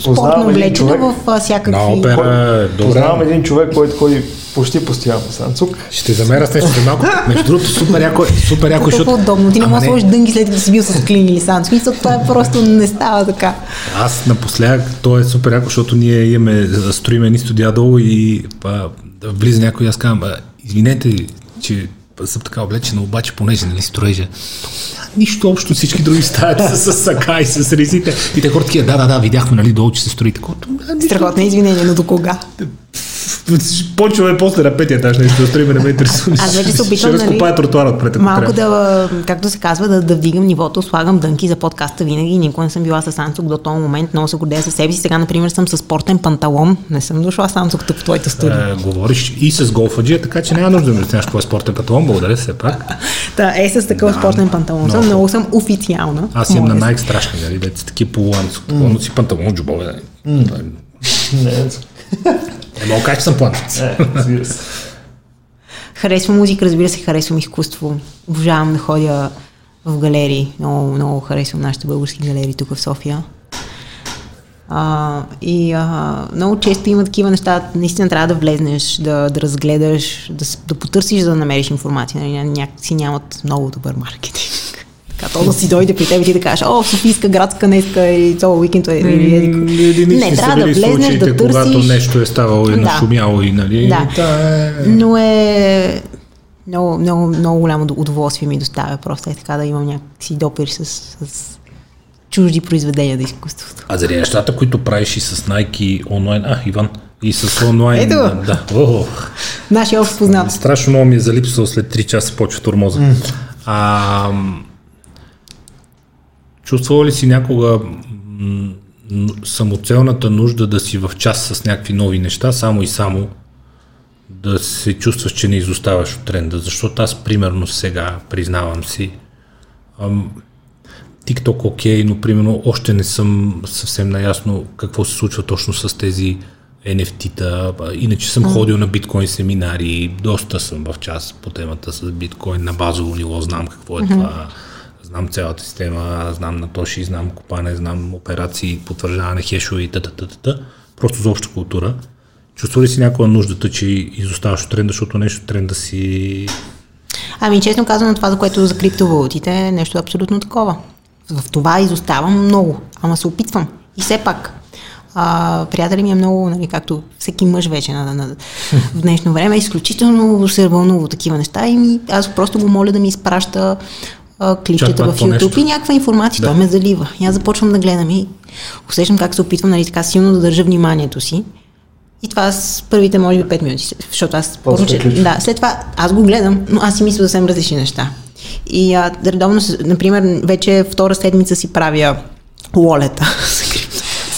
спортно облечено в а, всякакви... На опера, Познавам един човек, който ходи почти постоянно Санцук. Ще замера с нещо малко. Между другото, супер яко, супер яко, защото... удобно. Ти не можеш да сложиш дънги след като си бил с клин или Санцук. Мисля, това е просто не става така. Аз напоследък, то е супер яко, защото ние имаме, строиме ни студия долу и па, влиза някой и аз казвам, извинете, че съм така облечена, обаче понеже нали строежа, нищо общо всички други стават с, с сака и с ризите. И те хората да, да, да, видяхме нали долу, че се строи такова. Страхотно извинение, но до кога? Почваме после на петия етаж, нещо да строим, не ме интересува. Аз вече се опитвам, Ще нали, тротуара отпред. Малко да, както се казва, да, да вдигам нивото, слагам дънки за подкаста винаги. Никога не съм била с Анцук до този момент, много се гордея със себе си. Сега, например, съм с спортен панталон. Не съм дошла с Анцук тук в твоята студия. Е, говориш и с голфаджия, така че няма нужда да ми знаеш какво е спортен панталон. Благодаря се пак. [LAUGHS] Да, е с такъв да, спортен панталон. Много, съм, много съм официална. Аз имам на Nike страшни, нали, деца такива полуанцук. Mm. си панталон, джубове. Нали. [LAUGHS] Не, не мога кажа, че съм планчец. Е, харесвам музика, разбира се, харесвам изкуство. Обожавам да ходя в галерии. Много, много харесвам нашите български галерии тук в София. А, и а, много често има такива неща, наистина трябва да влезнеш, да, да разгледаш, да, да потърсиш, да намериш информация. Нали, някакси нямат много добър маркетинг. Така, то да си дойде при теб и ти да кажеш, о, Софийска градска днеска и цяло уикенд е или Не, трябва да влезнеш, да търсиш. Когато нещо е ставало и да. нашумяло и нали. Да. е... Но е много, много, много голямо удоволствие ми доставя просто е така да имам някакси допир с, с чужди произведения на изкуството. А заради нещата, които правиш и с Nike онлайн, а, Иван, и с онлайн. Ето! Да. О, Нашия общ познат. Страшно много ми е залипсал след 3 часа почва тормоза. Mm. А, Чувствала ли си някога самоцелната нужда да си в час с някакви нови неща, само и само да се чувстваш, че не изоставаш от тренда? Защото аз, примерно, сега, признавам си, ам, TikTok окей, okay, но примерно още не съм съвсем наясно какво се случва точно с тези NFT-та. Иначе съм ходил на биткоин семинари, доста съм в час по темата с биткоин на базово ниво, знам какво е mm-hmm. това знам цялата система, знам на Тоши, знам копане, знам операции, потвърждаване хешове и т.т. Просто за обща култура. Чувства ли си някаква нуждата, че изоставаш от тренда, защото нещо тренда си... Ами честно казано, това, за което за криптовалутите е нещо абсолютно такова. В това изоставам много, ама се опитвам. И все пак, а, приятели ми е много, нали, както всеки мъж вече на, на, [LAUGHS] в днешно време, изключително се вълнува такива неща и ми, аз просто го моля да ми изпраща клипчета в YouTube и някаква информация. Да. Той ме залива. И аз започвам да гледам и усещам как се опитвам нали, така силно да държа вниманието си. И това с първите, може би, 5 минути, защото аз поруча, да, след това аз го гледам, но аз си мисля съвсем различни неща. И а, редовно, например, вече втора седмица си правя лолета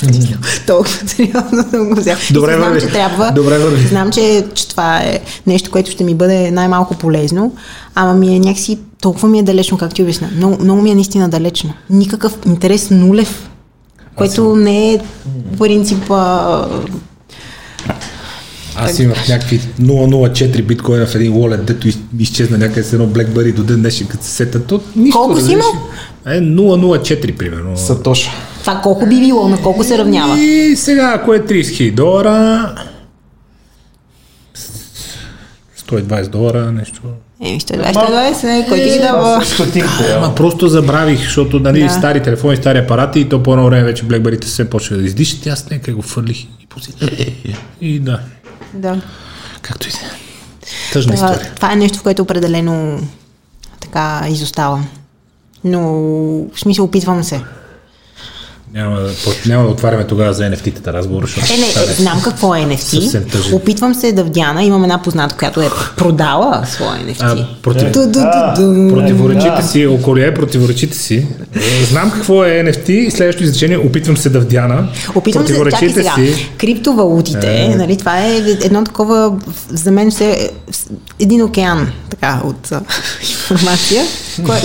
[LAUGHS] Толкова сериозно съм го взял. Добре, знам, че трябва. Добре, знам, че, че това е нещо, което ще ми бъде най-малко полезно, ама ми е някакси толкова ми е далечно, как ти обясня. Много, много ми е наистина далечно. Никакъв интерес нулев, което не е принцип аз имах някакви 004 биткоина в един wallet, дето изчезна някъде с едно BlackBerry до ден днешен, като се сетят. То нищо, Колко си имал? Е, 004 примерно. Сатоша. Това колко би било, на колко се равнява? И сега, ако е 30 000 долара, 120 долара, нещо. Еми, 120, 120, кой ти ги дава? Ама просто забравих, защото нали, да. стари телефони, стари апарати и то по едно време вече BlackBerry се почва да издишат и аз нека го фърлих и пусих. И да. Да. Както и да. Тъжна това, история. Това е нещо, в което определено така изоставам. Но в смисъл опитвам се. Няма, няма да отваряме тогава за NFT-тата разговор. Е, не, е, знам какво е NFT. Опитвам се да вдяна. Имам една позната, която е продала своя NFT. А, против... ду, ду, ду, противоречите си, около противоречите си. Знам какво е NFT и следващото изречение опитвам се да вдяна. Опитвам се, чакай сега, си. криптовалутите, е. нали, това е едно такова, за мен все е един океан така от [LAUGHS] информация,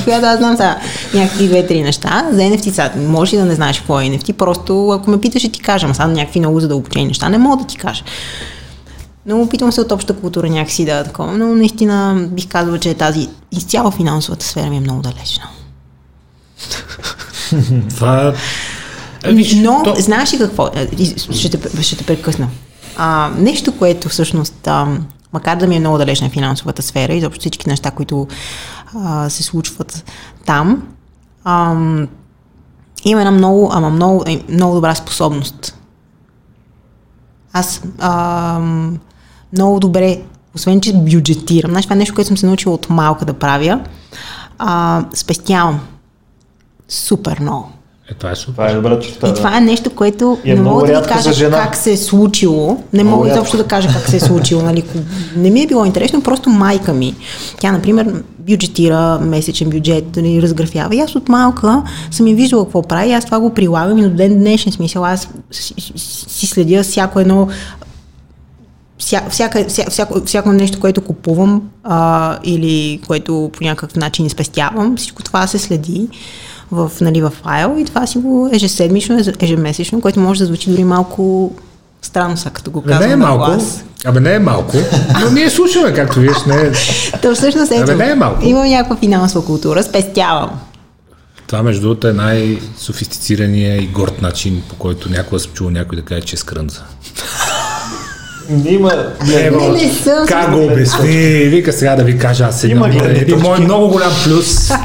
която аз знам сега някакви две-три неща. За NFT сега може и да не знаеш какво е NFT, просто ако ме питаш, ще ти кажа, сега някакви много задълбочени неща не мога да ти кажа. Но опитвам се от обща култура някакси да такова, но наистина бих казала, че тази изцяло финансовата сфера ми е много далечна. [LAUGHS] Това Виж, но, то... знаеш ли какво? Е, ще те, ще те прекъсна. А, нещо, което всъщност, а, макар да ми е много далечна финансовата сфера и заобщо всички неща, които се случват там, а, има една много, ама много, е, много добра способност. Аз а, много добре, освен че бюджетирам, знаеш, това е нещо, което съм се научила от малка да правя, а, спестявам супер много. Е, това е супер. Това е добра черта. И това е нещо, което е не мога да ви кажа как се е случило. Не много мога изобщо да кажа как се е случило. Нали. Не ми е било интересно, просто майка ми. Тя, например, бюджетира месечен бюджет, да ни разграфява. И аз от малка съм я виждала какво прави, аз това го прилагам и до ден днешен смисъл. Аз си следя всяко едно вся, всяка, вся, всяко, всяко нещо, което купувам а, или което по някакъв начин спестявам, всичко това се следи в, нали, в файл и това си го ежеседмично, ежемесечно, което може да звучи дори малко странно са, като го казвам не е малко, глас. Абе не е малко, но ние слушаме, както виж, не е... То всъщност ето, Абе не е малко. имам някаква финансова култура, спестявам. Това, между другото, е най-софистицирания и горд начин, по който някога съм чул някой да каже, че е скрънза. Има. Не, не, не съм. Как го обясни? Вика сега да ви кажа, аз сега. Един мой много голям плюс. [LAUGHS]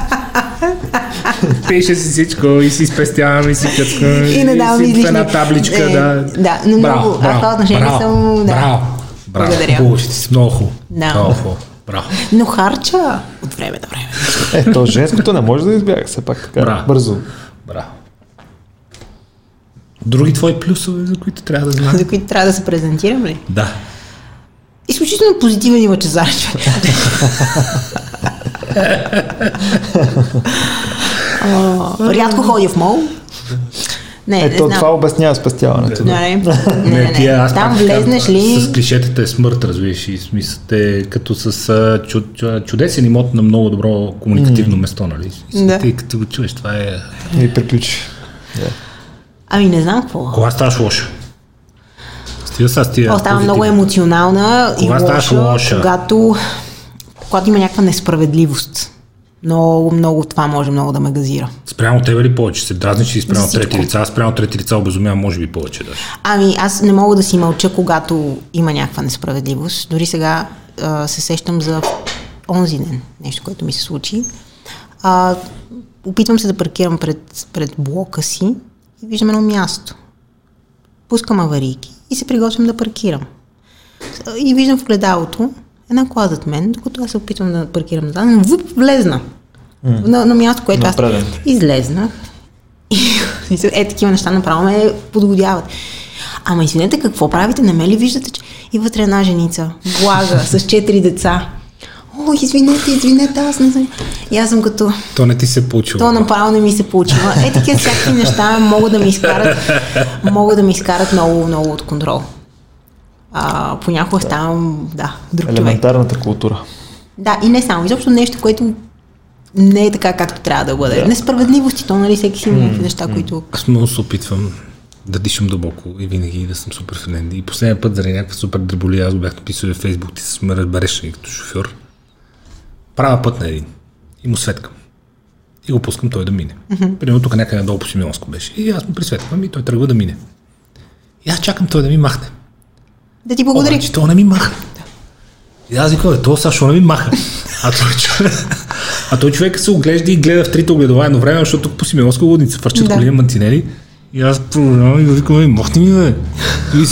Пише си всичко и си спестявам и си къцкам. И не давам излишни. една табличка, е, да. Да, но браво, много, браво, това отношение браво, съм... Да. Браво, браво. Благодаря. Хубаво, ще си много хубаво. Да. Много хубаво. Браво. Но харча от време на време. Е, то женското не може да избяга все пак така. Браво. Бързо. Браво. Други твои плюсове, за които трябва да знаем? За които трябва да се презентирам ли? Да. Изключително позитивен има Чезар. [LAUGHS] рядко ходя в мол. Не, Ето, не това обяснява спестяването. Да. Не, не, не, не, не. Аз Там влезнеш ли... С клишетата е смърт, разбираш, и смисъл е като с чуд, чудесен имот на много добро комуникативно mm. место, нали? Да. Ти като го чуеш, това е... И приключи. Yeah. Ами не знам какво. Кога ставаш лоша? Стига са с тия... Става много емоционална Кога и лоша, лоша, когато, когато има някаква несправедливост. Много, много това може много да ме газира. Спрямо тебе ли повече? Се дразниш или спрямо трети лица? Аз спрямо трети лица обезумявам, може би повече даже. Ами, аз не мога да си мълча, когато има някаква несправедливост. Дори сега а, се сещам за онзи ден, нещо, което ми се случи. А, опитвам се да паркирам пред, пред блока си и виждам едно място. Пускам аварийки и се приготвям да паркирам. И виждам в гледалото една кола зад мен, докато аз се опитвам да паркирам назад, вуп, влезна. Mm. На, на място, което аз излезнах. И [LAUGHS] е, такива неща направо ме подгодяват. Ама извинете, какво правите? Не ме ли виждате, че и вътре една женица, блага, с четири деца. О, извинете, извинете, аз не знам. И аз съм като... То не ти се получило. То направо не ми се получило. Е, такива всякакви неща могат да ми изкарат, могат да ми изкарат много, много от контрол. А, понякога да. ставам, да, друг Елементарната човек. култура. Да, и не само. Изобщо нещо, което не е така, както трябва да бъде. Да. Несправедливости, то, нали, всеки си има mm, неща, mm. които... Аз много се опитвам да дишам дълбоко и винаги да съм супер фенен. И последния път заради някаква супер дреболия, аз го бях написал в Фейсбук, ти се ме разбереш като шофьор. Правя път на един и му светкам. И го пускам той да мине. Mm-hmm. Примерно тук някъде надолу по Симеонско беше. И аз му присветвам и той тръгва да мине. И аз чакам той да ми махне. Да ти благодаря. Обаче то не ми маха. И аз викам, то сега що не ми маха. А той, човек, а той човек се оглежда и гледа в трите огледова едно време, защото тук по Симеонска лудница фърчат да. големи мантинели. И аз продължавам и викам, махни ми, бе. И,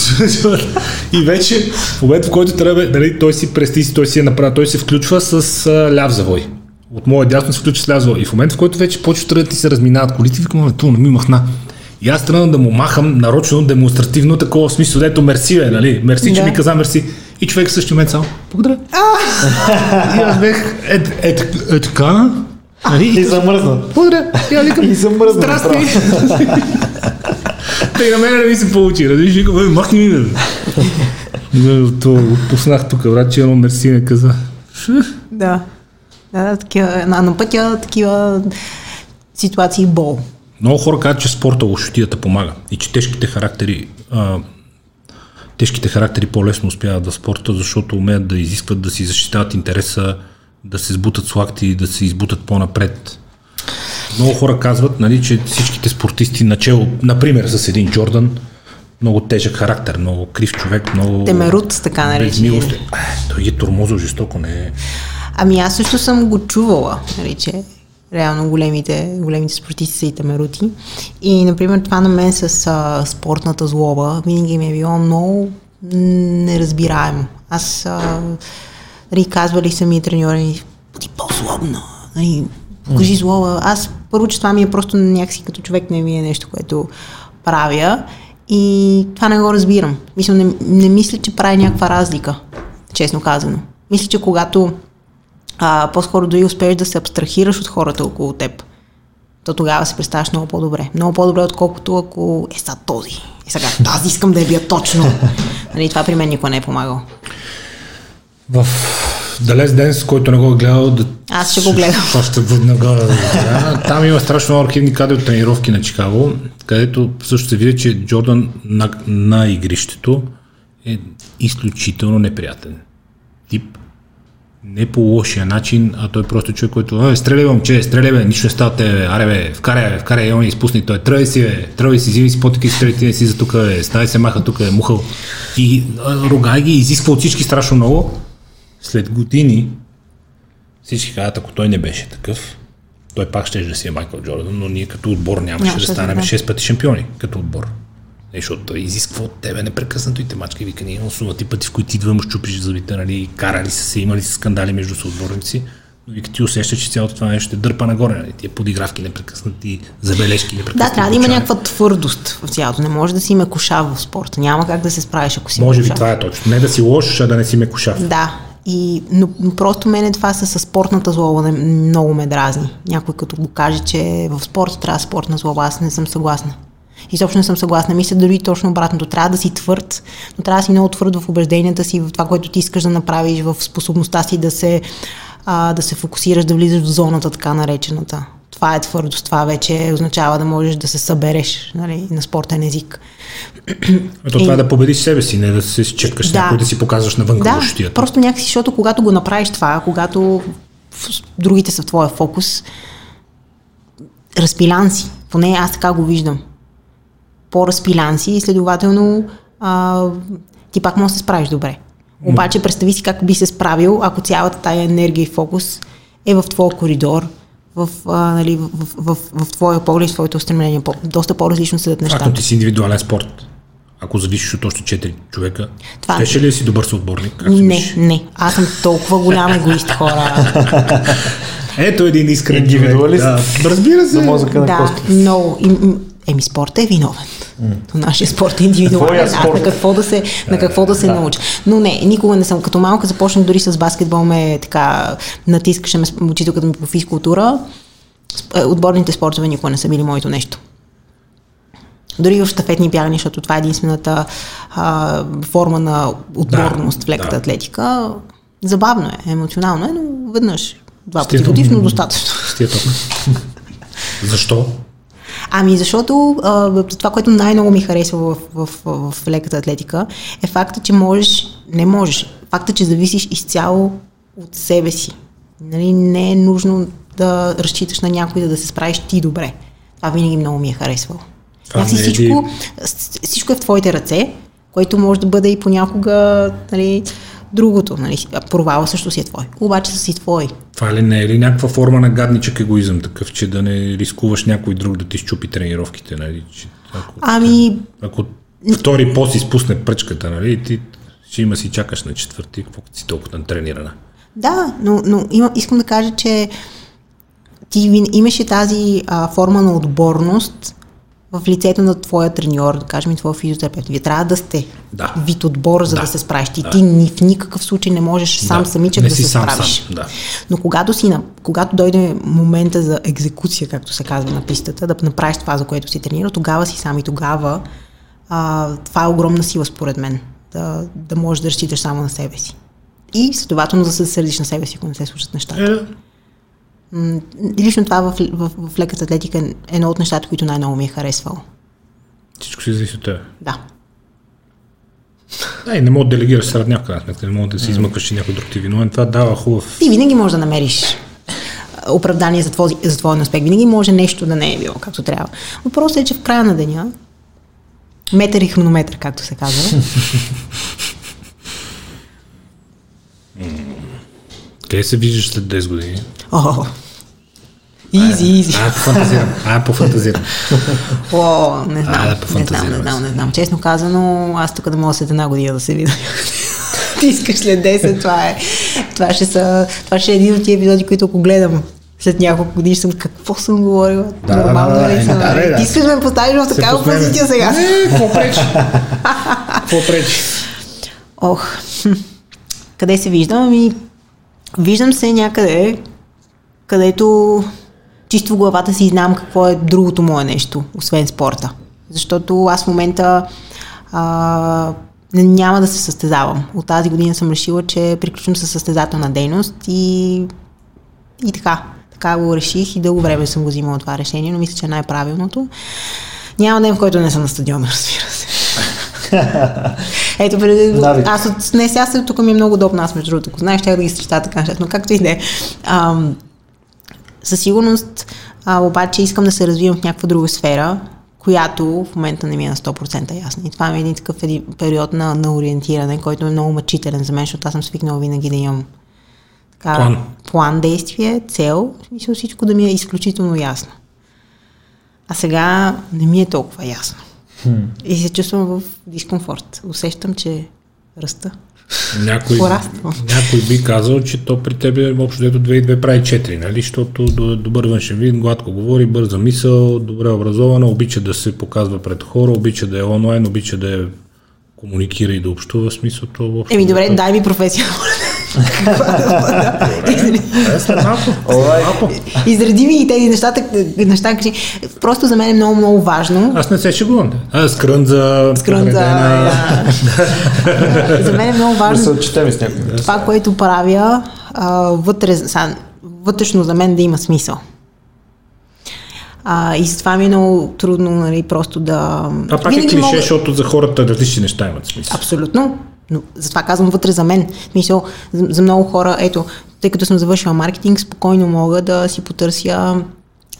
и вече, в момента, в който трябва, нали, той си прести си, той си е направил, той се включва с а, ляв завой. От моя дясно се включва с ляв завой. И в момента, в който вече почва да ти се разминават колите, викам, то не ми махна. И аз тръгна да му махам нарочно, демонстративно, такова в смисъл, дето мерси, бе, нали? Мерси, да. че ми каза мерси. И човек в същия момент само, благодаря. [LAUGHS] и аз бех, е, е, е, е така, Нали? И замръзна. Благодаря. И аз викам, [LAUGHS] и замръзна. Здрасти. [LAUGHS] Тъй на мен не ми се получи. Разбираш, викам, махни ми, бе. То отпуснах тук, брат, че едно мерси не каза. Да. Да, такива, на, на пътя такива ситуации бол. Много хора казват, че спорта лошотията помага и че тежките характери а, тежките характери по-лесно успяват в спорта, защото умеят да изискват да си защитават интереса, да се сбутат с лакти, да се избутат по-напред. Много хора казват, нали, че всичките спортисти начало, например с един Джордан, много тежък характер, много крив човек, много... Темерут, така наречен. Е, той ги тормозил жестоко, не е... Ами аз също съм го чувала, нали, че реално големите, големите спортисти са и тамерути. И, например, това на мен с а, спортната злоба винаги ми е било много неразбираемо. Аз, а, нали, казвали са ми треньори, бъди по-злобна, нали, покажи злоба. Аз първо, че това ми е просто някакси като човек не ми е нещо, което правя. И това не го разбирам. Мисля, не, не мисля, че прави някаква разлика, честно казано. Мисля, че когато а, по-скоро дори успееш да се абстрахираш от хората около теб, то тогава се представяш много по-добре. Много по-добре, отколкото ако е са този. И сега, тази искам да я бия точно. [LAUGHS] нали, това при мен никога не е помагало. В Далес Денс, който не го е гледал, да... Аз ще го гледам. [LAUGHS] Още веднага да Там има страшно много архивни кадри от тренировки на Чикаго, където също се види, че Джордан на, на игрището е изключително неприятен тип не по лошия начин, а той просто човек, който е, стреляй момче, стреляй бе, нищо не става тебе, аре бе, вкарай бе, вкарай, он изпусни той, тръгай си бе, тръгай си, взими си потики, стреляй ти си за тук, бе, ставай се маха тук, е мухъл. И Рогай ги изисква от всички страшно много. След години всички казват, ако той не беше такъв, той пак ще да си е Майкъл Джордан, но ние като отбор нямаше да станем да. 6 пъти шампиони като отбор. Защото той изисква от тебе непрекъснато и те мачка и вика, ние имам ти пъти, в които идва му щупиш зъбите, нали, карали са се, имали са скандали между съотборници, но вика ти усеща, че цялото това нещо ще дърпа нагоре, нали, тия подигравки непрекъснати, забележки непрекъснати. Да, трябва да има някаква твърдост в цялото. Не може да си мекошав в спорта. Няма как да се справиш, ако си Може би това е точно. Не да си лош, а да не си мекошав. Да, и, но, но просто мене това с спортната злоба много ме дразни. Някой като го каже, че в спорта трябва спортна злоба, аз не съм съгласна. Изобщо не съм съгласна. Мисля дори точно обратното. Трябва да си твърд, но трябва да си много твърд в убежденията си, в това, което ти искаш да направиш, в способността си да се, а, да се фокусираш, да влизаш в зоната, така наречената. Това е твърдост, това вече означава да можеш да се събереш нали, на спортен език. Ето това е да победиш себе си, не да се чекаш да. някой да си показваш навън да, просто някакси, защото когато го направиш това, когато другите са в твоя фокус, разпилян си. Поне аз така го виждам по-разпилян си и следователно а, ти пак можеш да се справиш добре. Обаче представи си как би се справил, ако цялата тая енергия и фокус е в твоя коридор, в, а, нали, в, в, в, в, твоя поглед, в твоето устремление. По, доста по-различно седат нещата. Ако ти си индивидуален спорт, ако зависиш от още 4 човека, Това... щеше ли си добър съотборник? Как не, мислиш? не. Аз съм толкова голям егоист [LAUGHS] хора. Ето един искрен индивидуалист. Да, разбира се. За мозъка на да, много. Еми, спорта е виновен. Mm. Нашия спорт е индивидуален. Аз на какво да се, на какво да се да. науча. Но не, никога не съм. Като малка започнах дори с баскетбол, ме така натискаше ме учителката ми по физкултура. Е, отборните спортове никога не са били моето нещо. Дори в щафетни бягани, защото това е единствената а, форма на отборност да, в леката да. атлетика. Забавно е, емоционално е, но веднъж, два пъти годишно достатъчно. Защо? Ами защото а, това, което най-много ми харесва в, в, в, в леката атлетика е факта, че можеш, не можеш, факта, че зависиш изцяло от себе си. Нали, не е нужно да разчиташ на някой да, да се справиш ти добре. Това винаги много ми е харесвало. Някакси е всичко, всичко е в твоите ръце, което може да бъде и понякога нали, другото. Нали, провала също си е твой. Обаче са си твой. Това ли не е ли някаква форма на гадничък егоизъм, такъв, че да не рискуваш някой друг да ти щупи тренировките? Нали? Че, ако, ами... Ако втори пост изпусне пръчката, нали, ти ще има си чакаш на четвърти, какво си толкова тренирана. Да, но, но има, искам да кажа, че ти имаше тази а, форма на отборност, в лицето на твоя треньор, да кажем и твоя физиотерапевт. Вие трябва да сте да. вид отбор, за да, да се справиш. Ти, да. ти ни, в никакъв случай не можеш да. сам самичък да се сам, справиш. Сам. Да. Но когато, си, когато дойде момента за екзекуция, както се казва на пистата, да направиш това, за което си тренирал, тогава си сам и тогава а, това е огромна сила според мен. Да, да можеш да разчиташ само на себе си. И следователно да се сърдиш на себе си, ако не се случат нещата. Е, лично това в, в, в леката атлетика е едно от нещата, които най-много ми е харесвало. Всичко си зависи от теб. Да. И не мога да делегираш средня, в крайна сметка. Не мога да си измъкваш, че някой друг ти виновен. Това дава хубав. Ти винаги можеш да намериш оправдание за твой, за твой успех. Винаги може нещо да не е било както трябва. Въпросът е, че в края на деня метър и хронометър, както се казва. [LAUGHS] Къде се виждаш след 10 години? О, Изи, изи. А, пофантазирам. А, пофантазирам. [LAUGHS] О, не знам. А, да не знам, не знам, не знам. Честно казано, аз тук да мога след една година да се видя. [LAUGHS] Ти искаш след 10, това е. Това ще, са, това ще е един от тия епизоди, които ако гледам след няколко години съм какво съм говорила. Да, Нормално да, да, ли съм? Да, да, да. Ти искаш да ме поставиш в такава позиция сега. Не, какво пречи? [LAUGHS] Какво пречи? Ох, къде се виждам? Ами, виждам се някъде, където чисто в главата си знам какво е другото мое нещо, освен спорта. Защото аз в момента а, няма да се състезавам. От тази година съм решила, че приключвам със състезателна дейност и, и така. Така го реших и дълго време съм го взимала това решение, но мисля, че е най-правилното. Няма ден, в който не съм на стадиона, [LAUGHS] разбира се. Ето, преди, аз от не сега тук ми е много удобно, аз между другото, ако знаеш, ще да ги среща така, но както и да е. Със сигурност, а, обаче искам да се развивам в някаква друга сфера, която в момента не ми е на 100% ясна. И това е един такъв един период на, на ориентиране, който е много мъчителен за мен, защото аз съм свикнала винаги да имам така, план. план действие, цел, в смисъл всичко да ми е изключително ясно. А сега не ми е толкова ясно. Хм. И се чувствам в дискомфорт. Усещам, че раста. Някой, някой би казал, че то при тебе общо дето 2 и 2 прави 4, нали? Защото добър външен вид, гладко говори, бърза мисъл, добре образована, обича да се показва пред хора, обича да е онлайн, обича да е комуникира и да общува смисълто. Въобще, Еми добре, дай ми професия. Изреди ми и тези нещата, неща, че просто за мен е много, много важно. Аз не се шегувам. А, скрънза. Скрънза, За мен е много важно. Това, което правя, вътре, вътрешно за мен да има смисъл. А, и затова ми е много трудно, нали, просто да... А пак е клише, мога... защото за хората различни неща имат смисъл. Абсолютно. Но затова казвам вътре за мен. Мисъл, за, за много хора, ето, тъй като съм завършила маркетинг, спокойно мога да си потърся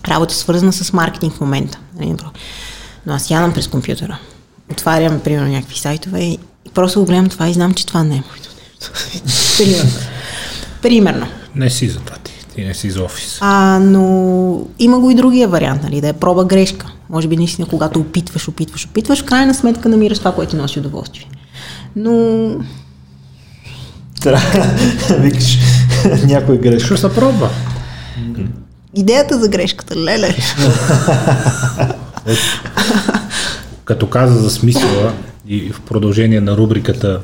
работа свързана с маркетинг в момента. Нали, Но аз ядам през компютъра. Отварям, примерно, някакви сайтове и просто го гледам това и знам, че това не е моето нещо. [LAUGHS] Примерно. Примерно. Не си за това ти. Ти не си за офис. А, но има го и другия вариант, нали, да е проба грешка. Може би наистина, когато опитваш, опитваш, опитваш, в крайна сметка намираш това, което ти носи удоволствие. Но... [LAUGHS] Викаш [LAUGHS] някой грешка. Ще се пробва. Идеята за грешката, леле. [LAUGHS] Като каза за смисъла и в продължение на рубриката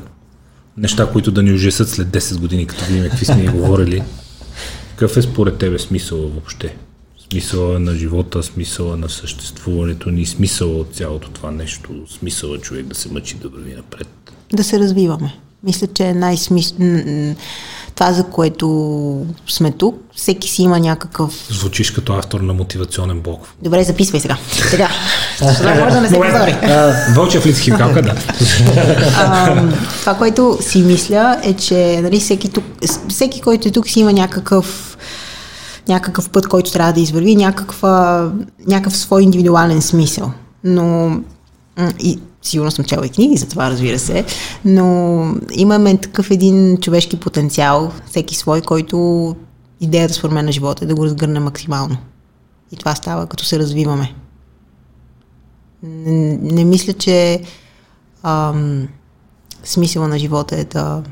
неща, които да ни ужасят след 10 години, като видим какви сме ни говорили, какъв е според тебе смисъл въобще? Смисъла на живота, смисъла на съществуването ни, смисъла от цялото това нещо, смисъла човек да се мъчи да върви напред. Да се развиваме. Мисля, че е най-смисъл това, за което сме тук. Всеки си има някакъв... Звучиш като автор на мотивационен блок. Добре, записвай сега. Сега. може [LAUGHS] да не се позори. Вълчев ли си химикалка, да. [LAUGHS] това, което си мисля е, че нали, всеки, тук, всеки, който е тук, си има някакъв някакъв път, който трябва да извърви, някаква, някакъв свой индивидуален смисъл. Но и сигурно съм чела и книги за това, разбира се, но имаме такъв един човешки потенциал, всеки свой, който идеята според мен на живота е да го разгърне максимално. И това става като се развиваме. Не, не мисля, че ам, смисъла на живота е да,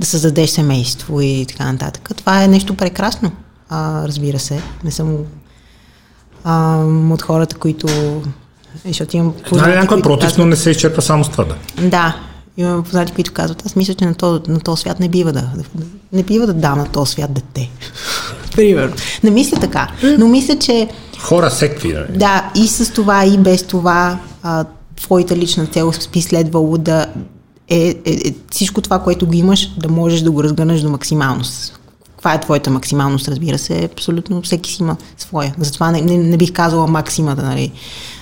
да създадеш семейство и така нататък. Това е нещо прекрасно, а, разбира се. Не съм ам, от хората, които защото имам познати, Знае някой против, казват, но не се изчерпва само с това, да. Да, имам познати, които казват, аз мисля, че на този, на този свят не бива да, не бива да дам на този свят дете. [LAUGHS] Примерно. Не мисля така, но мисля, че... Хора секви, да. Да, и с това, и без това, а, твоята лична цел би следвало да е, е, е всичко това, което го имаш, да можеш да го разгърнеш до максималност. Каква е твоята максималност, разбира се, абсолютно всеки си има своя. Затова не, не, не бих казала максимата, нали,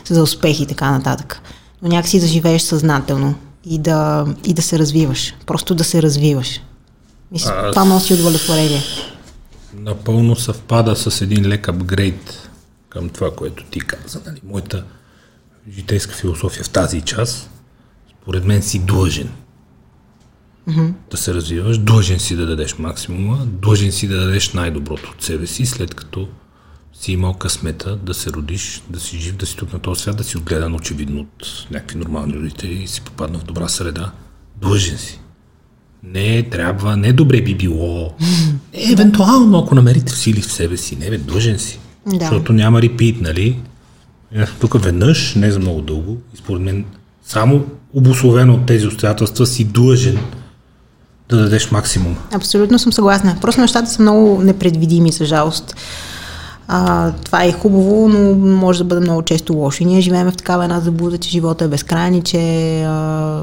за успех и така нататък. Но някакси да живееш съзнателно и да, и да се развиваш. Просто да се развиваш. Мисля, а, това носи удовлетворение. Напълно съвпада с един лек апгрейд към това, което ти каза. Нали? Моята житейска философия в тази част, според мен си длъжен mm-hmm. да се развиваш, длъжен си да дадеш максимума, длъжен си да дадеш най-доброто от себе си, след като си имал късмета да се родиш, да си жив, да си тук на този свят, да си отгледан очевидно от някакви нормални родители и си попадна в добра среда. Длъжен си. Не трябва, не добре би било. Не, [LAUGHS] евентуално, ако намерите в сили в себе си, не бе, длъжен си. Да. Защото няма репит, нали? Е, тук веднъж, не за много дълго, и според мен само обословено от тези обстоятелства си длъжен да дадеш максимум. Абсолютно съм съгласна. Просто нещата са много непредвидими, за жалост. А, това е хубаво, но може да бъде много често лошо. И ние живеем в такава една заблуда, че живота е безкрайен че а,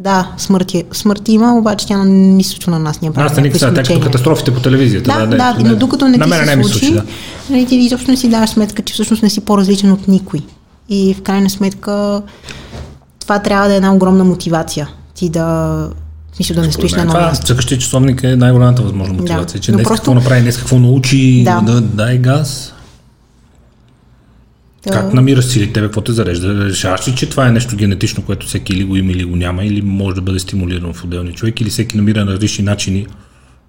да, смърт, е, смърт има, обаче тя не случва на нас. Ние Аз не никога, тъй като катастрофите по телевизията. Да, да, да, да но докато не ти се не случи, случи да. нали, ти изобщо не си даваш сметка, че всъщност не си по-различен от никой. И в крайна сметка това трябва да е една огромна мотивация. Ти да Мисля да не стоиш на това, Цъкащия часовник е най-голямата възможна мотивация, да, че днес просто... какво направи, днес какво научи, да, да дай газ. Да. Как намираш сили? Тебе, какво те зарежда? Решаваш ли, че това е нещо генетично, което всеки или го има, или го няма, или може да бъде стимулирано в отделния човек, или всеки намира на различни начини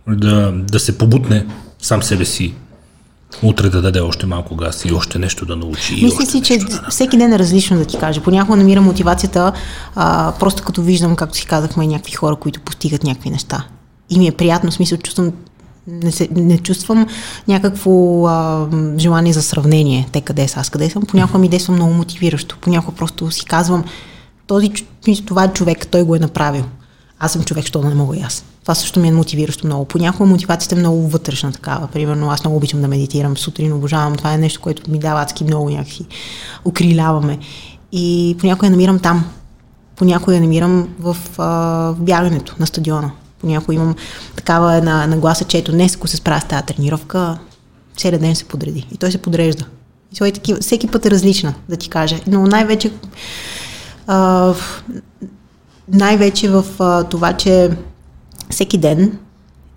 да, да се побутне сам себе си утре да даде още малко газ и още нещо да научи. Мисля си, че да всеки ден е различно да ти кажа. Понякога намирам мотивацията, а, просто като виждам, както си казахме, някакви хора, които постигат някакви неща. И ми е приятно, смисъл, чувствам не, се, не чувствам някакво а, желание за сравнение, те къде са, аз къде съм. Понякога ми действа много мотивиращо. Понякога просто си казвам, този, това е човек, той го е направил. Аз съм човек, що не мога и аз. Това също ми е мотивиращо много. Понякога мотивацията е много вътрешна такава. Примерно аз много обичам да медитирам сутрин, обожавам. Това е нещо, което ми дава адски много някакси. Укриляваме. И понякога я намирам там. Понякога я намирам в, а, в бягането на стадиона. Понякога имам такава една нагласа, че ето днес, ако се справя с тази тренировка, целият ден се подреди. И той се подрежда. И той е такива, всеки път е различна, да ти кажа. Но най-вече а, най-вече в а, това, че всеки ден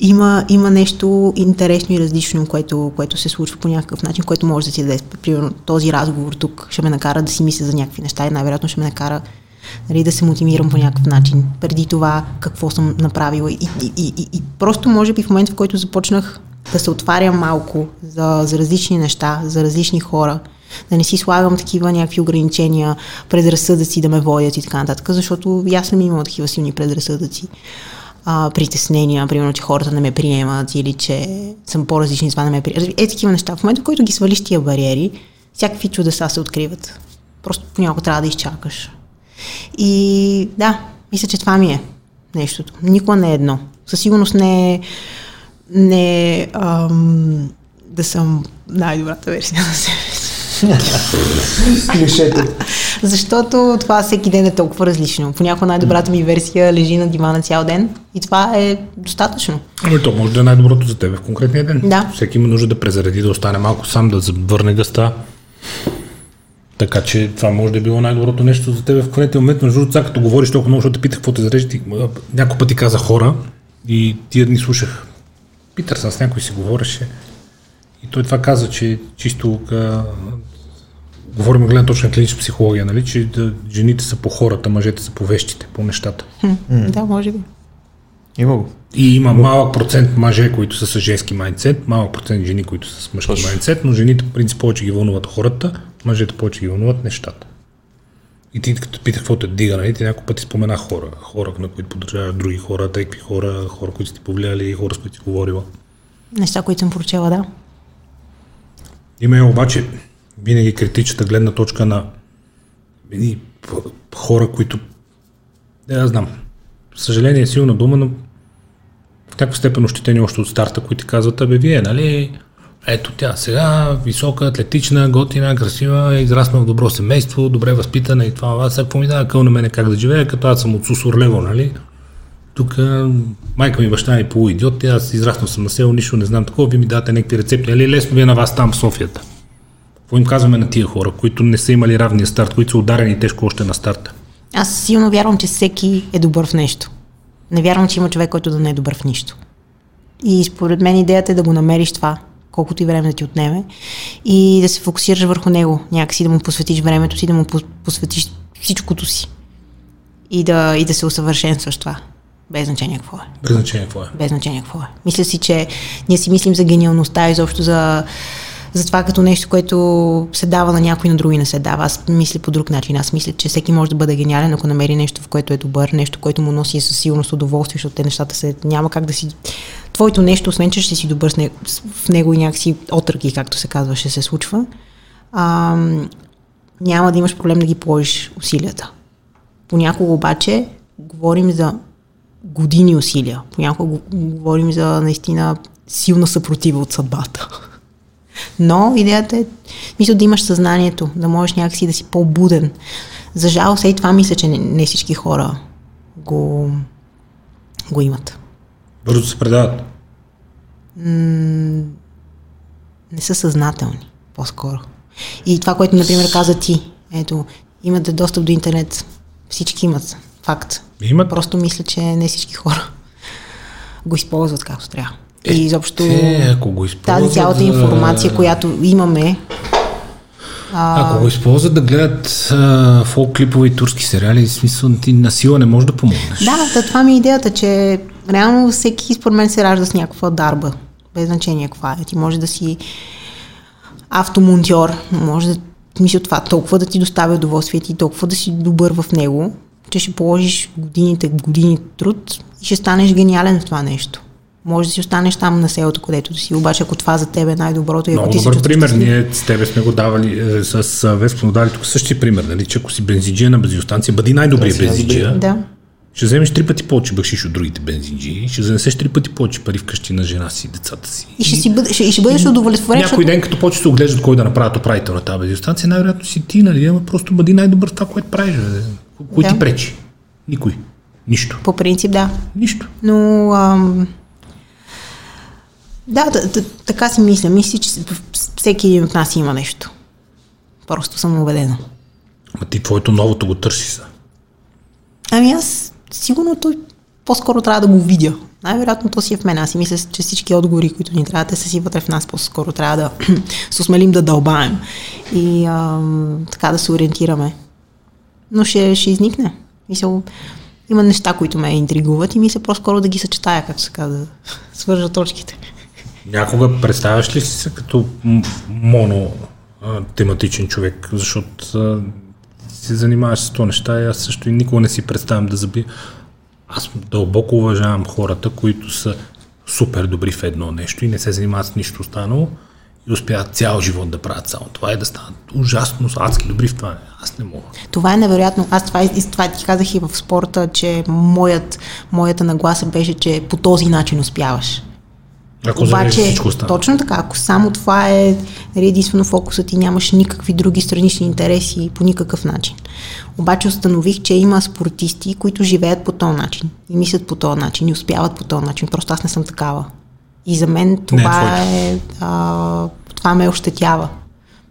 има, има нещо интересно и различно, което, което се случва по някакъв начин, което може да си даде. Примерно този разговор тук ще ме накара да си мисля за някакви неща и най-вероятно ще ме накара нали, да се мотивирам по някакъв начин. Преди това какво съм направила. И, и, и, и, и просто може би в момента, в който започнах да се отварям малко за, за различни неща, за различни хора, да не си слагам такива някакви ограничения, предразсъдъци да ме водят и така нататък, защото аз съм имала такива силни предразсъдъци а, притеснения, примерно, че хората не ме приемат или че съм по-различни, това не ме приемат. Е, такива неща. В момента, в който ги свалиш тия бариери, всякакви чудеса се откриват. Просто понякога трябва да изчакаш. И да, мисля, че това ми е нещото. Никога не е едно. Със сигурност не е не, ам, да съм най-добрата версия на себе си. Клишето. Защото това всеки ден е толкова различно. Понякога най-добрата ми версия лежи на дивана цял ден и това е достатъчно. Ами то може да е най-доброто за теб в конкретния ден. Да. Всеки има нужда да презареди, да остане малко сам, да върне гъста. Така че това може да е било най-доброто нещо за теб в конкретния момент. Между другото, като говориш толкова много, защото те питах какво те зарежда, няколко пъти каза хора и тия дни слушах. Питър с някой си говореше и той това каза, че чисто говорим гледна точно на клинична психология, нали, че да, жените са по хората, мъжете са по вещите, по нещата. Хм, Да, може би. Има го. И има малък процент мъже, които са с женски майндсет, малък процент жени, които са с мъжки майндсет, но жените, в принцип, повече ги вълнуват хората, мъжете повече ги вълнуват нещата. И ти като питах какво те дига, нали, ти няколко пъти спомена хора. Хора, на които поддържават други хора, тъкви хора, хора, които сте повлияли, хора, с които си говорила. Неща, които съм прочела, да. Има е обаче винаги критичната гледна точка на хора, които не да знам. Съжаление е силна дума, но в някаква степен ощетени още от старта, които казват, абе вие, нали, ето тя сега, висока, атлетична, готина, красива, е израснала в добро семейство, добре възпитана и това, аз какво ми къл на мене как да живея, като аз съм от Сусурлево, нали? Тук майка ми, баща ми полуидиот, аз израснал съм на село, нищо не знам такова, ви ми дадете някакви рецепти, нали лесно ви е на вас там в Софията. Какво им казваме на тия хора, които не са имали равния старт, които са ударени тежко още на старта? Аз силно вярвам, че всеки е добър в нещо. Не вярвам, че има човек, който да не е добър в нищо. И според мен идеята е да го намериш това, колкото и време да ти отнеме, и да се фокусираш върху него, някакси да му посветиш времето си, да му посветиш всичкото си. И да, и да се усъвършенстваш това. Без значение какво е. Без значение какво е. Без значение какво е. Мисля си, че ние си мислим за гениалността, изобщо за, за това като нещо, което се дава на някой, на други не се дава. Аз мисля по друг начин. Аз мисля, че всеки може да бъде гениален, ако намери нещо, в което е добър, нещо, което му носи със сигурност удоволствие, защото те нещата се няма как да си... Твоето нещо, освен че ще си добър в него и някакси отръки, както се казва, ще се случва, а, няма да имаш проблем да ги положиш усилията. Понякога обаче говорим за години усилия. Понякога говорим за наистина силна съпротива от съдбата. Но идеята е, мисля, да имаш съзнанието, да можеш някакси да си по-буден. За жалост, и това мисля, че не, не всички хора го, го имат. Бързо се предават? М- не са съзнателни, по-скоро. И това, което, например, каза ти, ето, имате достъп до интернет, всички имат, факт. Имат. Просто мисля, че не всички хора го използват както трябва. Е, и изобщо е, ако го тази цялата информация, която имаме, а... Ако го използват да гледат а, фолк клипове и турски сериали, в смисъл ти на сила не можеш да помогнеш. Да, да, това ми е идеята, че реално всеки според мен се ражда с някаква дарба. Без значение каква е. Ти може да си автомонтьор, може да мисля това толкова да ти доставя удоволствие и толкова да си добър в него, че ще положиш годините, години труд и ще станеш гениален в това нещо. Може да си останеш там на селото, където си, обаче ако това за теб е най-доброто и ако ти добър пример. Ние с тебе сме го давали, е, с Веско сме дали тук същия пример, нали, че ако си бензинджия на бензиностанция, бъди най-добрият бензинджия. Да. Ще вземеш три пъти повече бъкшиш от другите бензинджи, ще занесеш три пъти повече пари вкъщи на жена си и децата си. И ще, си бъде, ще, ще бъдеш удовлетворен. Някой защото... ден, като почваш се оглеждат кой да направят управител на тази бензиностанция, най-вероятно си ти, нали? Ама просто бъди най-добър в това, което правиш. Кой да. ти пречи? Никой. Нищо. По принцип, да. Нищо. Но. Ам... Да, да, да, така си мисля. Мисля, че всеки един от нас има нещо. Просто съм убедена. Ма ти твоето новото го търси са. Ами аз сигурно той по-скоро трябва да го видя. Най-вероятно то си е в мен. Аз си мисля, че всички отговори, които ни трябва, те са си вътре в нас. По-скоро трябва да [CLEARS THROAT] се осмелим да дълбаем и ам, така да се ориентираме. Но ще, ще изникне. Мисля, има неща, които ме интригуват и мисля по-скоро да ги съчетая, както се казва, да [LAUGHS] свържа точките. Някога представяш ли си се като моно тематичен човек, защото се занимаваш с това неща и аз също и никога не си представям да забия. Аз дълбоко уважавам хората, които са супер добри в едно нещо и не се занимават с нищо останало и успяват цял живот да правят само това и да станат ужасно адски добри в това. Аз не мога. Това е невероятно. Аз това, и това ти казах и в спорта, че моят, моята нагласа беше, че по този начин успяваш. Ако Обаче, всичко остава. Точно така, ако само това е нали, единствено фокусът и нямаш никакви други странични интереси по никакъв начин. Обаче установих, че има спортисти, които живеят по този начин и мислят по този начин и успяват по този начин. Просто аз не съм такава. И за мен това не, е, а, това ме ощетява.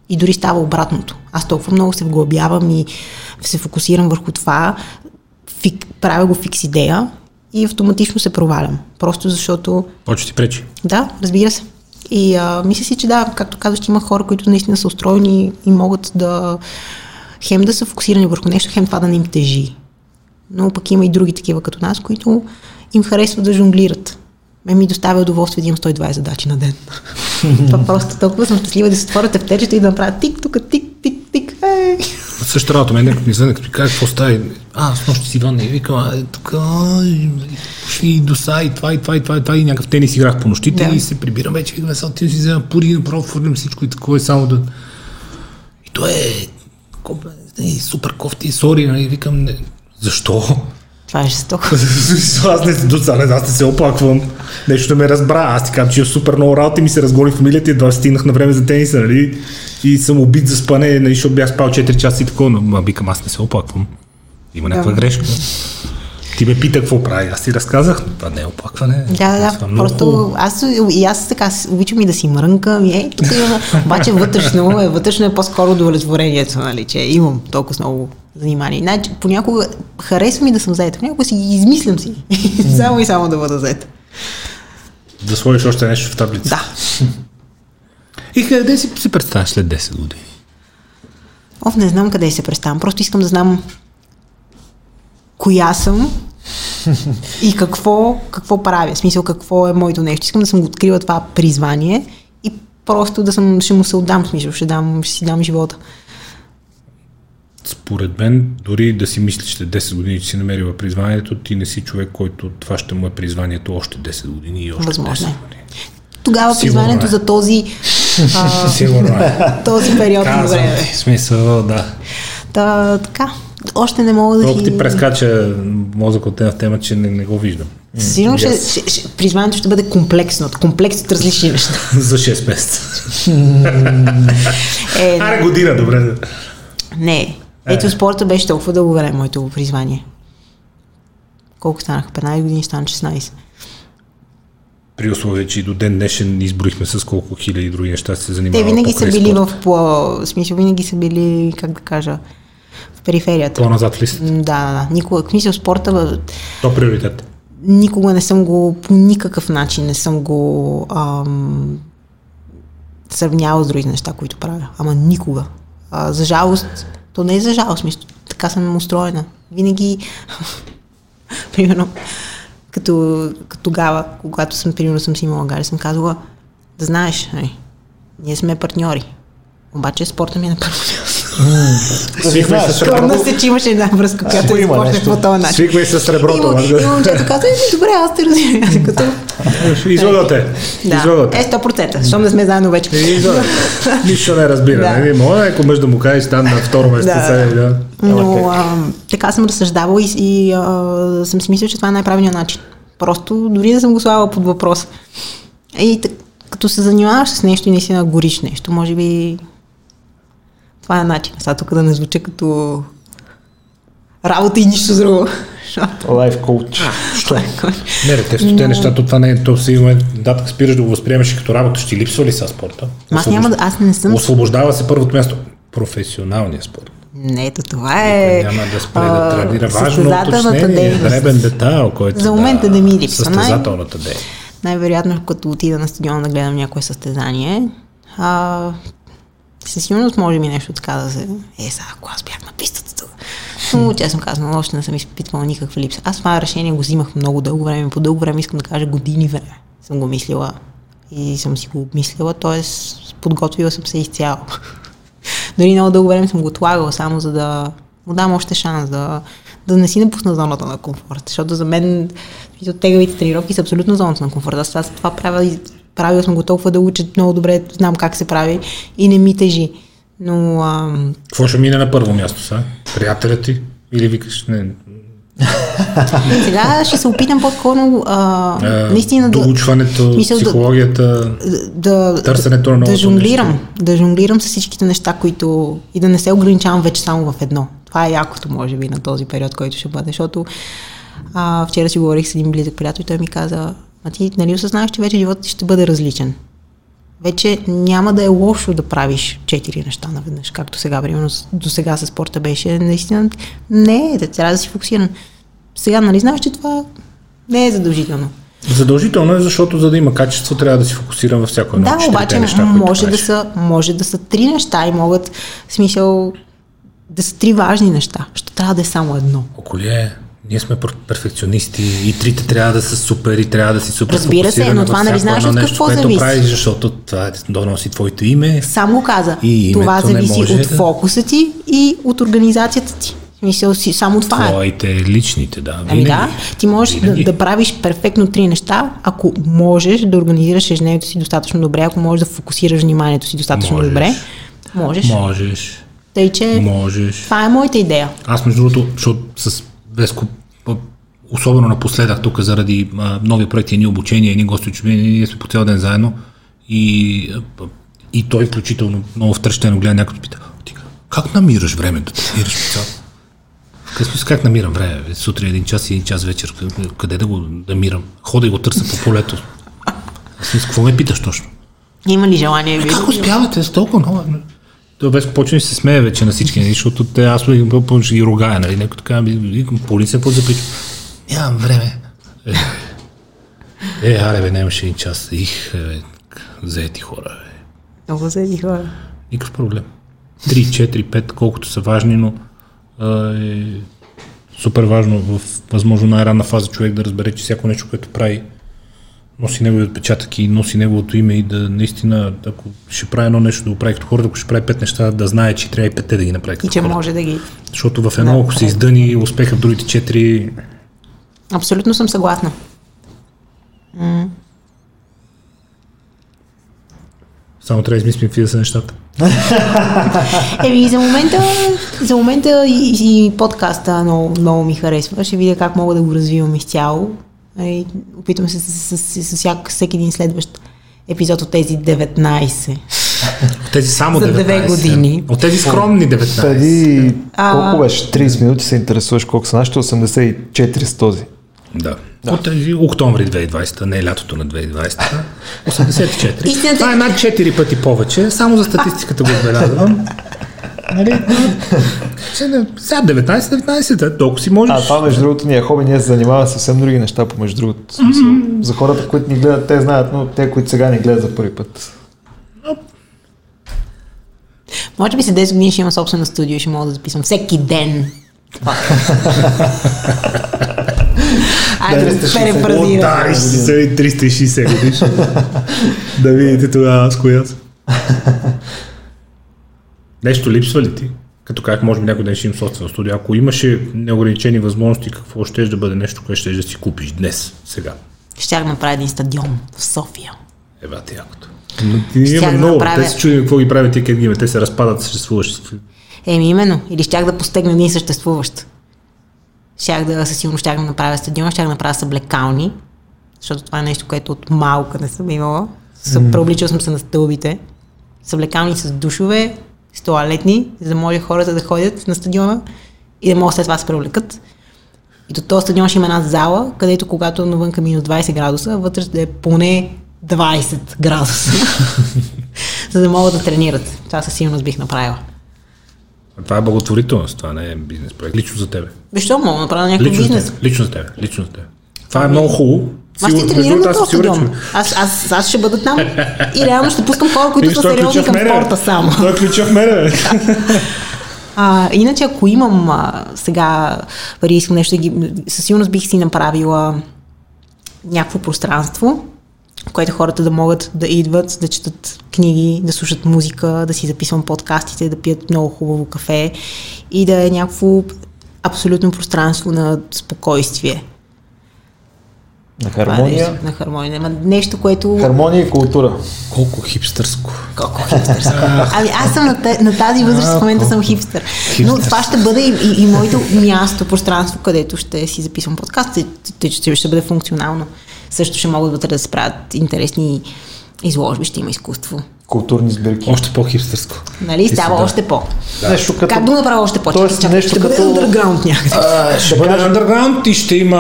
И дори става обратното. Аз толкова много се вглъбявам и се фокусирам върху това, фик, правя го фикс идея и автоматично се провалям. Просто защото... Почти ти пречи. Да, разбира се. И а, мисля си, че да, както казваш, има хора, които наистина са устроени и могат да хем да са фокусирани върху нещо, хем това да не им тежи. Но пък има и други такива като нас, които им харесват да жонглират. Ме ми доставя удоволствие да имам 120 задачи на ден. [LAUGHS] Това просто толкова съм щастлива да се отворя тефтерчето и да направя тик, тук, тик, тик, тик, ей. Същата работа, мен някой ми звъне, като ми каже какво става. А, с нощи си Иван и викам, а, тук, и доса, и това, и това, и това, и това, и някакъв тенис играх по нощите да. и се прибирам вече, викаме, сега ти си взема пури, направо фърлям всичко и такова е само да... И то е супер кофти, сори, нали, викам, не, защо? Това е жестоко. [LAUGHS] аз не, не, аз не се оплаквам. Нещо ме разбра. Аз ти казвам, че е супер много работа и ми се разгони фамилията и едва стигнах на време за тениса, нали? И съм убит за спане, нали, защото бях спал 4 часа и такова, но викам, аз не се оплаквам. Има някаква да. грешка. Ти ме пита какво прави. Аз ти разказах, това не е оплакване. Да, да, да. Просто аз и аз така обичам и да си мрънкам. И, е, тук има, обаче вътрешно, е, вътрешно е по-скоро удовлетворението, нали, че имам толкова много занимание. Значи, понякога харесва ми да съм заета, понякога си измислям си. [LAUGHS] само и само да бъда заета. Да сложиш още нещо в таблица. Да. И къде си се представяш след 10 години? Оф, не знам къде се представям. Просто искам да знам коя съм и какво, какво правя. В смисъл, какво е моето нещо. Искам да съм го открила това призвание и просто да съм, ще му се отдам, в смисъл, ще, дам, ще си дам живота. Според мен, дори да си мислиш, че 10 години, че си намерила призванието, ти не си човек, който това ще му е призванието още 10 години и още Възможно 10 е. години. Тогава Сигурно призванието е. за този, а, [LAUGHS] Сигурно е. [LAUGHS] този период на време. Смисъл, да. Та, така, още не мога да Колко ти прескача мозък от в тема, че не, не го виждам. Сигурно yes. ще, ще, призванието ще бъде комплексно, комплекс от различни неща. [LAUGHS] За 6 месеца. е, Аре година, добре. Не, ето е. спорта беше толкова дълго време моето призвание. Колко станаха? 15 години, стана 16. При условие, че и до ден днешен изброихме с колко хиляди други неща се занимават. Те винаги са били спорт. в по... Смисъл, винаги са били, как да кажа, в периферията. По-назад ли сте? Да, да. Никога, в смисъл, спорта... То приоритет. Никога не съм го, по никакъв начин не съм го ам, сравнявал с другите неща, които правя. Ама никога. А, за жалост, то не е за жалост, мисля, така съм устроена. Винаги, [LAUGHS] примерно, като, като тогава, когато съм, примерно, съм си имала гари, съм казала, да знаеш, ай, ние сме партньори. Обаче спорта ми е на първо място. Свиквай с среброто. се, че имаше една връзка, която е започне по този начин. Свиквай с среброто. И момчето каза, добре, аз те разбирам. [LAUGHS] Изводате. Да. Е, 100%, защото не сме заедно вече. [LAUGHS] Нищо не разбира. Не, моля, ако мъж да му кажеш там на второ место. Да. да. Но а, така съм разсъждавала и, и а, съм си мислила, че това е най-правилният начин. Просто дори да съм го слагала под въпрос. И като се занимаваш с нещо и наистина гориш нещо, може би това е начин. Сега тук да не звуча като работа и нищо друго. [LAUGHS] Лайф коуч. Не, те, те нещата, това не е, то си има датък спираш да го възприемаш като работа. Ще липсва ли са спорта? Аз няма да, аз не съм... Освобождава се първото място. Професионалния спорт. Не, ето това е... Никой няма да спре да тренира. Важно уточнение, дребен детайл, който За момента да, да ми липсва. Състезателната дейност. Най-вероятно, като отида на стадиона да гледам някое състезание, а, със сигурност може ми нещо така да се... Е, сега, ако аз бях на пистата тук. Но, честно казвам, още не съм изпитвала никаква липса. Аз това решение го взимах много дълго време. По дълго време искам да кажа години време. Съм го мислила и съм си го обмислила, т.е. подготвила съм се изцяло. [LAUGHS] Дори много дълго време съм го отлагала, само за да му дам още шанс да, да не си напусна зоната на комфорт. Защото за мен тегавите тренировки са абсолютно зоната на комфорт. Аз това, това правя правил съм го толкова дълго, че много добре знам как се прави и не ми тежи. Но... А... Какво ще мине на първо място са? Приятелят ти? Или викаш не... [LAUGHS] Сега ще се опитам по-скоро а, а, наистина да... Доучването, психологията, да, да, търсенето на Да жонглирам, нещо. да жонглирам с всичките неща, които... и да не се ограничавам вече само в едно. Това е якото, може би, на този период, който ще бъде, защото а, вчера си говорих с един близък приятел и той ми каза, а ти нали осъзнаваш, че вече животът ще бъде различен. Вече няма да е лошо да правиш четири неща наведнъж, както сега, примерно до сега с спорта беше. Наистина не, да трябва да си фокусиран. Сега, нали знаеш, че това не е задължително. Задължително е, защото за да има качество, трябва да си фокусирам във всяко едно Да, обаче неща, може, да са, може да са три неща и могат, в смисъл, да са три важни неща. Ще трябва да е само едно. Около е ние сме перфекционисти и трите трябва да са супер и трябва да си супер Разбира се, но това нали знаеш от какво нещо, зависи. правиш, защото това е да носи твоето име. Само го каза. И това зависи от да... фокуса ти и от организацията ти. Мисля си, само това е. Твоите личните, да. Ами да, ти можеш да, да правиш перфектно три неща, ако можеш да организираш ежедневието си достатъчно добре, ако можеш да фокусираш вниманието си достатъчно можеш. добре. Можеш. Можеш. Тъй, че можеш. това е моята идея. Аз между другото, защото с Веско особено напоследък тук заради а, нови проекти, ни обучения, ни гости от ние сме по цял ден заедно и, и той включително много втръщено гледа някой пита, ти как намираш време да тренираш по цял? Как, как намирам време? Сутрин един час и един час вечер. Къде да го намирам? Хода и го търся по полето. Аз какво ме питаш точно? Има ли желание? Как успявате с толкова много? Той Веско почва и се смее вече на всички, нали, защото те, аз почва ги рогая, нали, някой така, викам, полиция, какво запричам? Нямам време. Е, е, аре, бе, нямаше един час. Их, бе, заети хора, бе. Много заети хора. Никакъв проблем. 3, 4, 5, колкото са важни, но е супер важно в възможно най-ранна фаза човек да разбере, че всяко нещо, което прави, носи негови отпечатък и носи неговото име и да наистина, ако ще прави едно нещо да го прави като хората, ако ще прави пет неща, да знае, че трябва и петте да ги направи И че хората. може да ги... Защото в едно, да, ако се издъни успеха в другите четири... Абсолютно съм съгласна. М- Само трябва да измислим какви да са нещата. [LAUGHS] Еми, за момента, за момента и, и подкаста много, много ми харесва. Ще видя как мога да го развивам изцяло. И опитвам се с, с, с, с всяк, всеки един следващ епизод от тези 19. От тези само За 19. две години. От тези скромни 19. Преди А- колко беше? 30 минути се интересуваш колко са нашите 84 с този. Да. да. От тези октомври 2020, не лятото на 2020, 84. [LAUGHS] Истината- Това е над 4 пъти повече, само за статистиката го отбелязвам. [LAUGHS] Нали? Сега 19, 19, е, толкова си можеш. А това между другото ни е хоби, ние се занимаваме с съвсем други неща, помежду другото. Смисъл, За хората, които ни гледат, те знаят, но те, които сега ни гледат за първи път. Може би след 10 години ще имам собствено студио и ще мога да записвам всеки ден. [LAUGHS] Айде да 360 О, перефразирам. да, и ще се 360 годишно. [LAUGHS] да видите тогава аз коя. [LAUGHS] Нещо липсва ли ти? Като как може би някой ден ще имам собствено студио. Ако имаше неограничени възможности, какво ще да бъде нещо, което ще да си купиш днес, сега? Щях да направя един стадион в София. Ева ти якото. Но ти Щях има много. направя- Те се чудят какво ги правят тия къде Те се разпадат съществуващи. Еми именно. Или щях да постегна един съществуващ. Щях да, със сигурност щях да направя стадион, щях да направя съблекални, защото това е нещо, което от малка не съм имала. Съ, Преобличал съм се на стълбите. Съблекални с душове, с туалетни, за да може хората да ходят на стадиона и да могат след това да се преоблекат. И до този стадион ще има една зала, където когато навънка минус 20 градуса, вътре да е поне 20 градуса, [LAUGHS] за да могат да тренират. Това със сигурност бих направила. Това е благотворителност, това не е бизнес проект. Лично за тебе. Защо мога да направя някакъв Лично за бизнес? тебе. Лично за тебе. Лично за тебе. Това е много хубаво. Аз ще Сигурно- тренирам между на другото, аз този стадион. Аз, аз, аз ще бъда там и реално ще пускам хора, които Виж, са сериозни към спорта само. Той ключа в мене. А, иначе, ако имам а, сега пари, искам нещо ги... Със сигурност бих си направила някакво пространство, в което хората да могат да идват, да четат книги, да слушат музика, да си записвам подкастите, да пият много хубаво кафе и да е някакво абсолютно пространство на спокойствие. На хармония. нещо, на хармония. Ама нещо, което... Хармония и култура. Колко хипстърско. Колко хипстър съм. [LAUGHS] Ами аз съм на, на тази възраст, в момента съм хипстър. Но това ще бъде и, и, и моето място, пространство, където ще си записвам подкаст, тъй- тъй че ще бъде функционално. Също ще могат вътре да се правят интересни изложби, ще има изкуство. Културни сбирки. Още по-хипстърско. Нали? Става да. още по. Нещо като... Как да го направя още по? Тоест, Чакай, нещо ще бъде като- underground някъде. А, ще бъде underground и ще има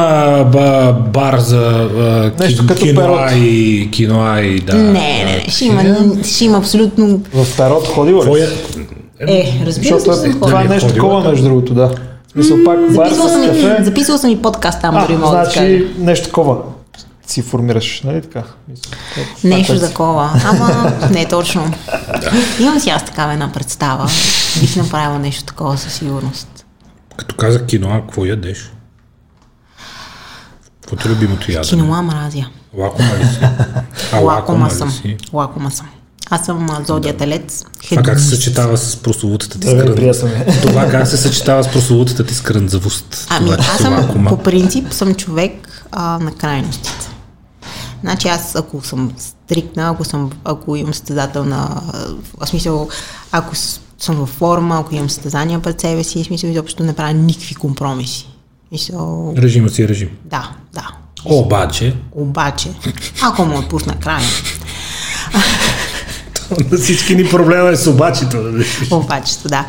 ба, бар за а, Нещо ки, като киноа перот. и, киноа и да. Не, не, не. Ще има, ще има абсолютно... В Тарот ходила ли? е? Е, разбира се, че това е нещо такова, между другото, да. Мисля, пак бар Записвал съм, кафе. и, записвал съм и подкаст там, дори мога да кажа. значи нещо такова си формираш, нали така? Нещо такова. Ама не точно. Имам си аз такава една представа. Бих направила нещо такова със сигурност. Като казах киноа, какво ядеш? Каквото е любимото ядене? Киноа мразя. Лакома ли си? А Лакома съм. Лакома съм. Аз съм а, зодия телец. Това как се съчетава с прословутата ти Здравей, скрън? приятел ми. Това как се съчетава с прословутата ти скрънзавост? Ами, Това, аз съм, лакома. по принцип, съм човек а, на крайностите. Значи аз, ако съм стриктна, ако, съм, ако имам състезателна, в смисъл, ако съм във форма, ако имам състезания пред себе си, в смисъл, изобщо не правя никакви компромиси. Мисъл, Режима си е режим. да, да. Обаче, Обаче, ако му отпусна края, [LAUGHS] на всички ни проблема е с обачето. да решиш. обачето, да.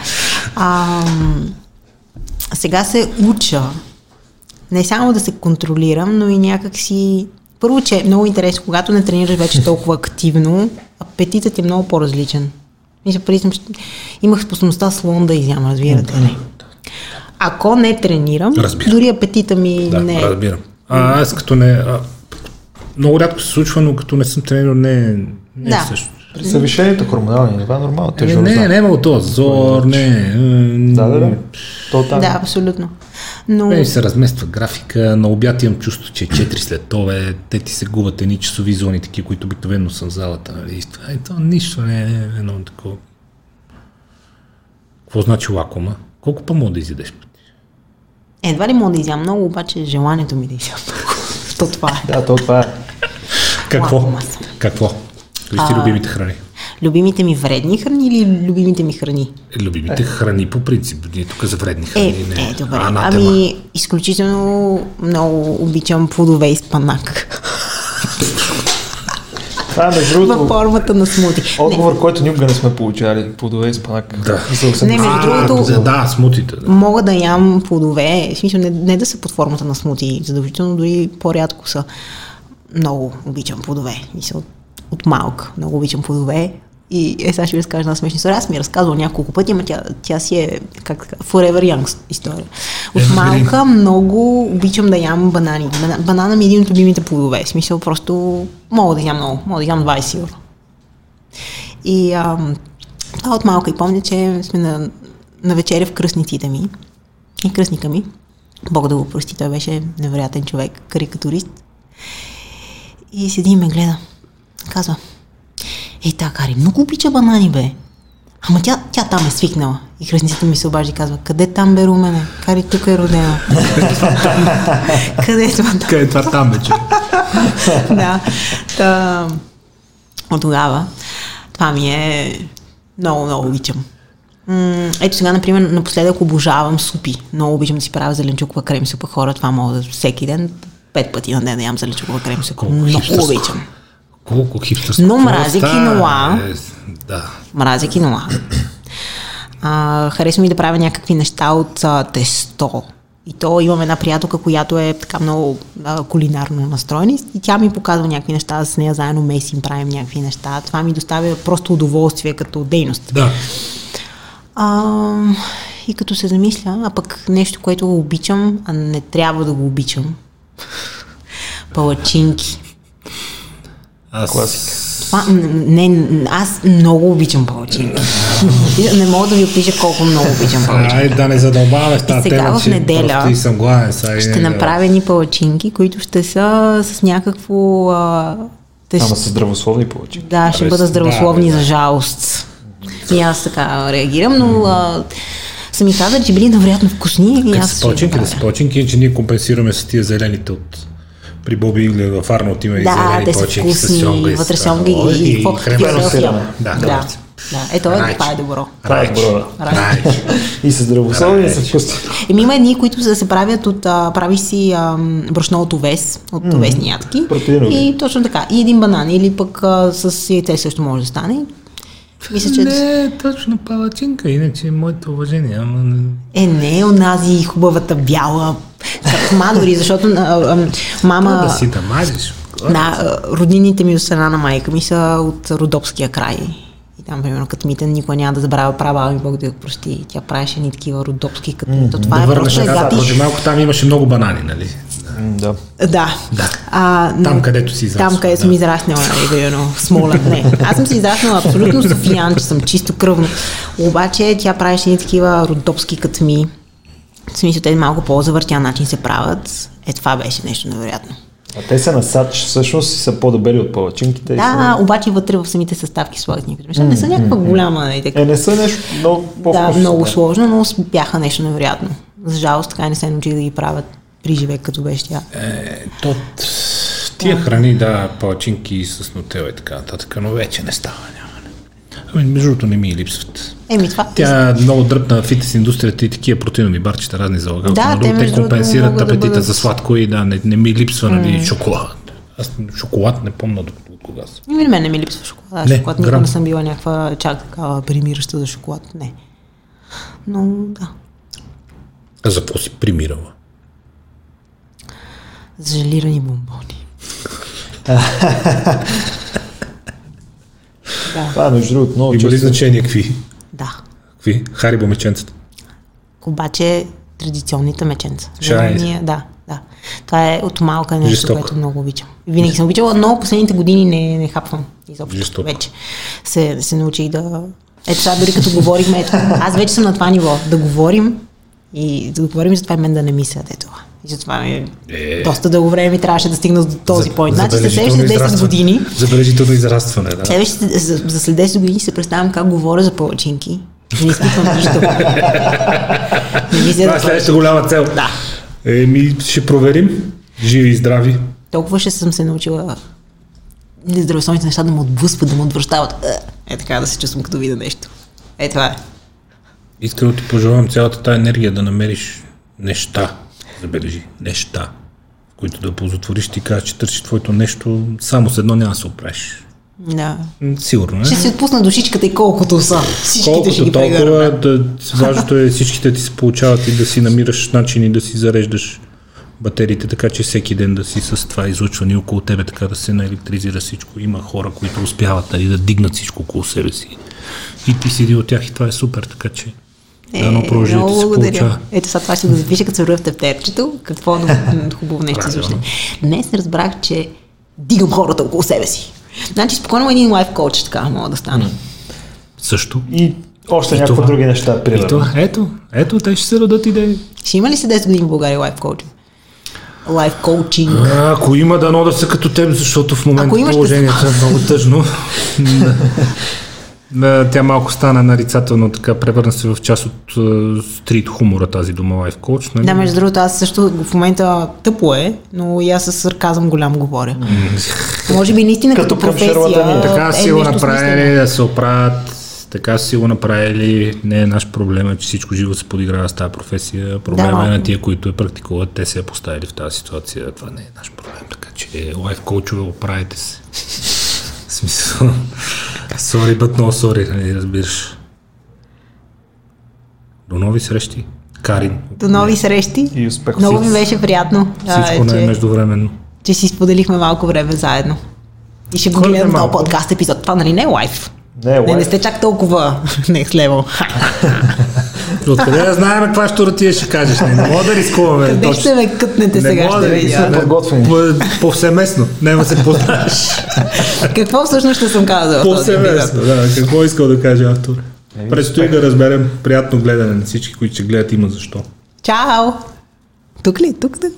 Ам, сега се уча не само да се контролирам, но и някак си... Първо, че е много интересно, когато не тренираш вече толкова активно, апетитът е много по-различен. Мисля, преди съм, имах способността слон да изям, разбирате ли? Ако не тренирам, разбирам. дори апетита ми да, не е. разбирам. А, аз като не... А, много рядко се случва, но като не съм тренирал, не, не е да. е също. При съвишените хормонални нива нормално. Те не, не, не е то зор, не. Да, да, да. То там. Да, абсолютно. Но... Не се размества графика, на обяд имам чувство, че е 4 след това, те ти се губят едни часови зони, такива, които обикновено съм в залата. Нали? Това, е, то нищо не е едно такова. Какво значи лакома? Колко па мога да изядеш? Едва ли мога да изям много, обаче желанието ми да изям [LAUGHS] много. то това е. Да, то това е. Какво? Какво? Кои сте любимите храни? Любимите ми вредни храни или любимите ми храни? Любимите е. храни по принцип. Ние тук за вредни храни. Е, не. е добре. ами, изключително много обичам плодове и спанак. Това е между другото. Във формата на смути. Отговор, не. който никога не сме получали. Плодове и спанак. Да. Не, между другото. Да, смутите. Да. Мога да ям плодове. В смисъл, не, не да са под формата на смути. Задължително дори по-рядко са. Много обичам плодове. Мисъл, от малък. Много обичам плодове. И е, сега ще ви разкажа една смешна история. Аз ми е разказвал няколко пъти, ама тя, тя си е, как forever young история. От малка много обичам да ям банани. Банана ми е един от любимите плодове. В смисъл просто мога да ям много. Мога да ям 20 сигурно. И ам, това от малка и помня, че сме на, на вечеря в кръстниците ми. И кръстника ми, Бог да го прости, той беше невероятен човек, карикатурист. И седи и ме гледа. Казва, ей, та Кари, много обича банани, бе. Ама тя, тя там е свикнала. И кръстницата ми се обажда и казва, къде там бе, Румене? Кари тук е родена. [LAUGHS] къде е това там? Къде е това там, бе, че? [LAUGHS] да. Та, от тогава това ми е много, много обичам. ето сега, например, напоследък обожавам супи. Много обичам да си правя зеленчукова крем супа. Хора, това мога да всеки ден, пет пъти на ден да ям зеленчукова крем супа. Много обичам. Колко хипстърско. Но мрази киноа. Е, да. Мрази киноа. А, харесва ми да правя някакви неща от а, тесто. И то имам една приятелка, която е така много а, кулинарно настроена и тя ми показва някакви неща, с нея заедно месим, правим някакви неща. Това ми доставя просто удоволствие като дейност. Да. А, и като се замисля, а пък нещо, което обичам, а не трябва да го обичам. Палачинки. Аз... Класика. Това, не, аз много обичам палачинки. не мога да ви опиша колко много обичам палачинки. Ай, да не задълбаваме с тази сега в неделя и съм гладен, сега ще направя ни палачинки, които ще са с някакво... А, те Ама са здравословни палачинки. Да, ще бъдат здравословни да, за жалост. И аз така реагирам, но а, са ми казали, че били невероятно вкусни. И аз са палачинки, да са палачинки, че ние компенсираме с тия зелените от при Боби Инглер в Арнолд има да, и зелени те са вкусни, с сьонга вътре сьонга и, и, и, и хрема. Да, да. Да, ето е, това е добро. Това е добро. И са здравословни, и са вкусни. Еми има едни, които се правят от, а, прави си а, брашно от овес, от mm-hmm. овесни ядки. И точно така. И един банан, или пък а, с яйце също може да стане. Мисля, че... Не, точно палачинка, иначе моето уважение. Ама... Е, не, онази хубавата бяла катма дори, защото а, а, мама... Да си да мазиш. Да, роднините ми от страна на майка ми са от Родопския край. И там, примерно, като мите, никой няма да забравя права, ми Бог да я прости. Тя правеше ни такива родопски, като mm-hmm. това да е просто да, малко там имаше много банани, нали? Да. Да. А, там, където си израснала. Там, където да. съм израснала, нали, примерно, Смола. Не. Аз съм си израснала абсолютно че съм чисто кръвно. Обаче тя правеше ни такива родопски катми. В смисъл, те малко по-завъртян начин се правят. Е, това беше нещо невероятно. А те са на сач, всъщност са по-дебели от палачинките. Да, са... обаче вътре в самите съставки слагат някакви неща. Не са някаква голяма. Нали, така. Е, не са нещо много по Да, много сложно, но бяха нещо невероятно. За жалост така не се научи да ги правят при живек, като беше тя. Е, то, тия храни, да, палачинки с нотел и така нататък, но вече не става. Няма. Ами, между другото не ми и липсват. Еми, това Тя е много дръпна фитнес индустрията и такива протеинови барчета разни за Да, те, те компенсират апетита да бъдат... за сладко и да, не, не ми липсва нали, mm. шоколад. Аз шоколад не помня от кога съм. Ими, мен не ми липсва шоколад. Не, шоколад никога не съм била някаква чак такава примираща за шоколад. Не. Но да. А за какво си примирала? Желирани бомбони. [LAUGHS] Да. Това, между другото, много Има ли значение какви? Да. Какви? Харибо меченцата. Обаче традиционните меченца. Шайс. Да, да. Това е от малка нещо, Жестоко. което много обичам. Винаги съм обичала, но последните години не, не хапвам изобщо. Жестоко. Вече се, се научих да... Ето сега дори като говорихме, ето, аз вече съм на това ниво, да говорим и да говорим за това мен да не мисля, ето. И затова ми е... доста дълго време ми трябваше да стигна до този за, point. Значи след следващите 10 години... Забележително израстване, да. Следващите, за, за след 10 години се представям как говоря за палачинки. Не изпитвам нищо. Това е следващата голяма цел. Да. Еми, ще проверим. Живи и здрави. Толкова ще съм се научила нездравословните неща да му отблъскват, да му отвръщават. Е, така да се чувствам като видя нещо. Е, това е. Да ти пожелавам цялата тази енергия да намериш неща, забележи, неща, които да ползотвориш, ти кажеш, че търсиш твоето нещо, само с едно няма да се оправиш. Да. Сигурно. Не? Ще си отпусна душичката и колкото са. Всичките колкото ще ги толкова, да, важното е всичките ти се получават и да си намираш начини да си зареждаш батериите, така че всеки ден да си с това излъчване около тебе, така да се наелектризира всичко. Има хора, които успяват нали, да дигнат всичко около себе си. И ти си един от тях и това е супер, така че е, да, но продължите се получава. Ето сега това ще го запиша, като се в тефтерчето. Какво хубаво нещо звучи. Днес разбрах, че дигам хората около себе си. Значи спокойно един лайф коуч така мога да стане. Също. И още някакви други неща, примерно. То, ето, ето, те ще се родат идеи. Ще има ли се 10 години в България лайф коуч? Лайф коучинг. Ако има, дано да са като теб, защото в момента положението е много тъжно. [LAUGHS] Тя малко стана нарицателно, така превърна се в част от uh, стрит хумора тази дума лайф коуч. Нали? Да, между другото, аз също в момента тъпо е, но и аз с сарказъм голям говоря. Може би наистина като, като професия. Така е си го направили да се оправят така си го направили, не е наш проблем, е, че всичко живо се подиграва с тази професия. Проблема да, е на тия, които я практикуват, те се я поставили в тази ситуация. Това не е наш проблем, така че лайф коучове, оправите се. [LAUGHS] смисъл, Сори, but no sorry, нали, разбираш. До нови срещи. Карин. До нови срещи. И успех. Много ми беше приятно. Всичко не е междувременно. Че си споделихме малко време заедно. И ще го гледам този подкаст епизод. Това нали не е лайф? Не, е не, не сте чак толкова [LAUGHS] next level. [LAUGHS] Откъде да знаем каква ще ще кажеш? Не, не мога да рискуваме. Къде точно. ще ме кътнете не сега? Ще да видя. подготвени. Повсеместно. Няма се познаеш. какво всъщност ще съм казал? Повсеместно, да. Какво искал да каже автор? Предстои да разберем приятно гледане на всички, които ще гледат има защо. Чао! Тук ли? Тук да?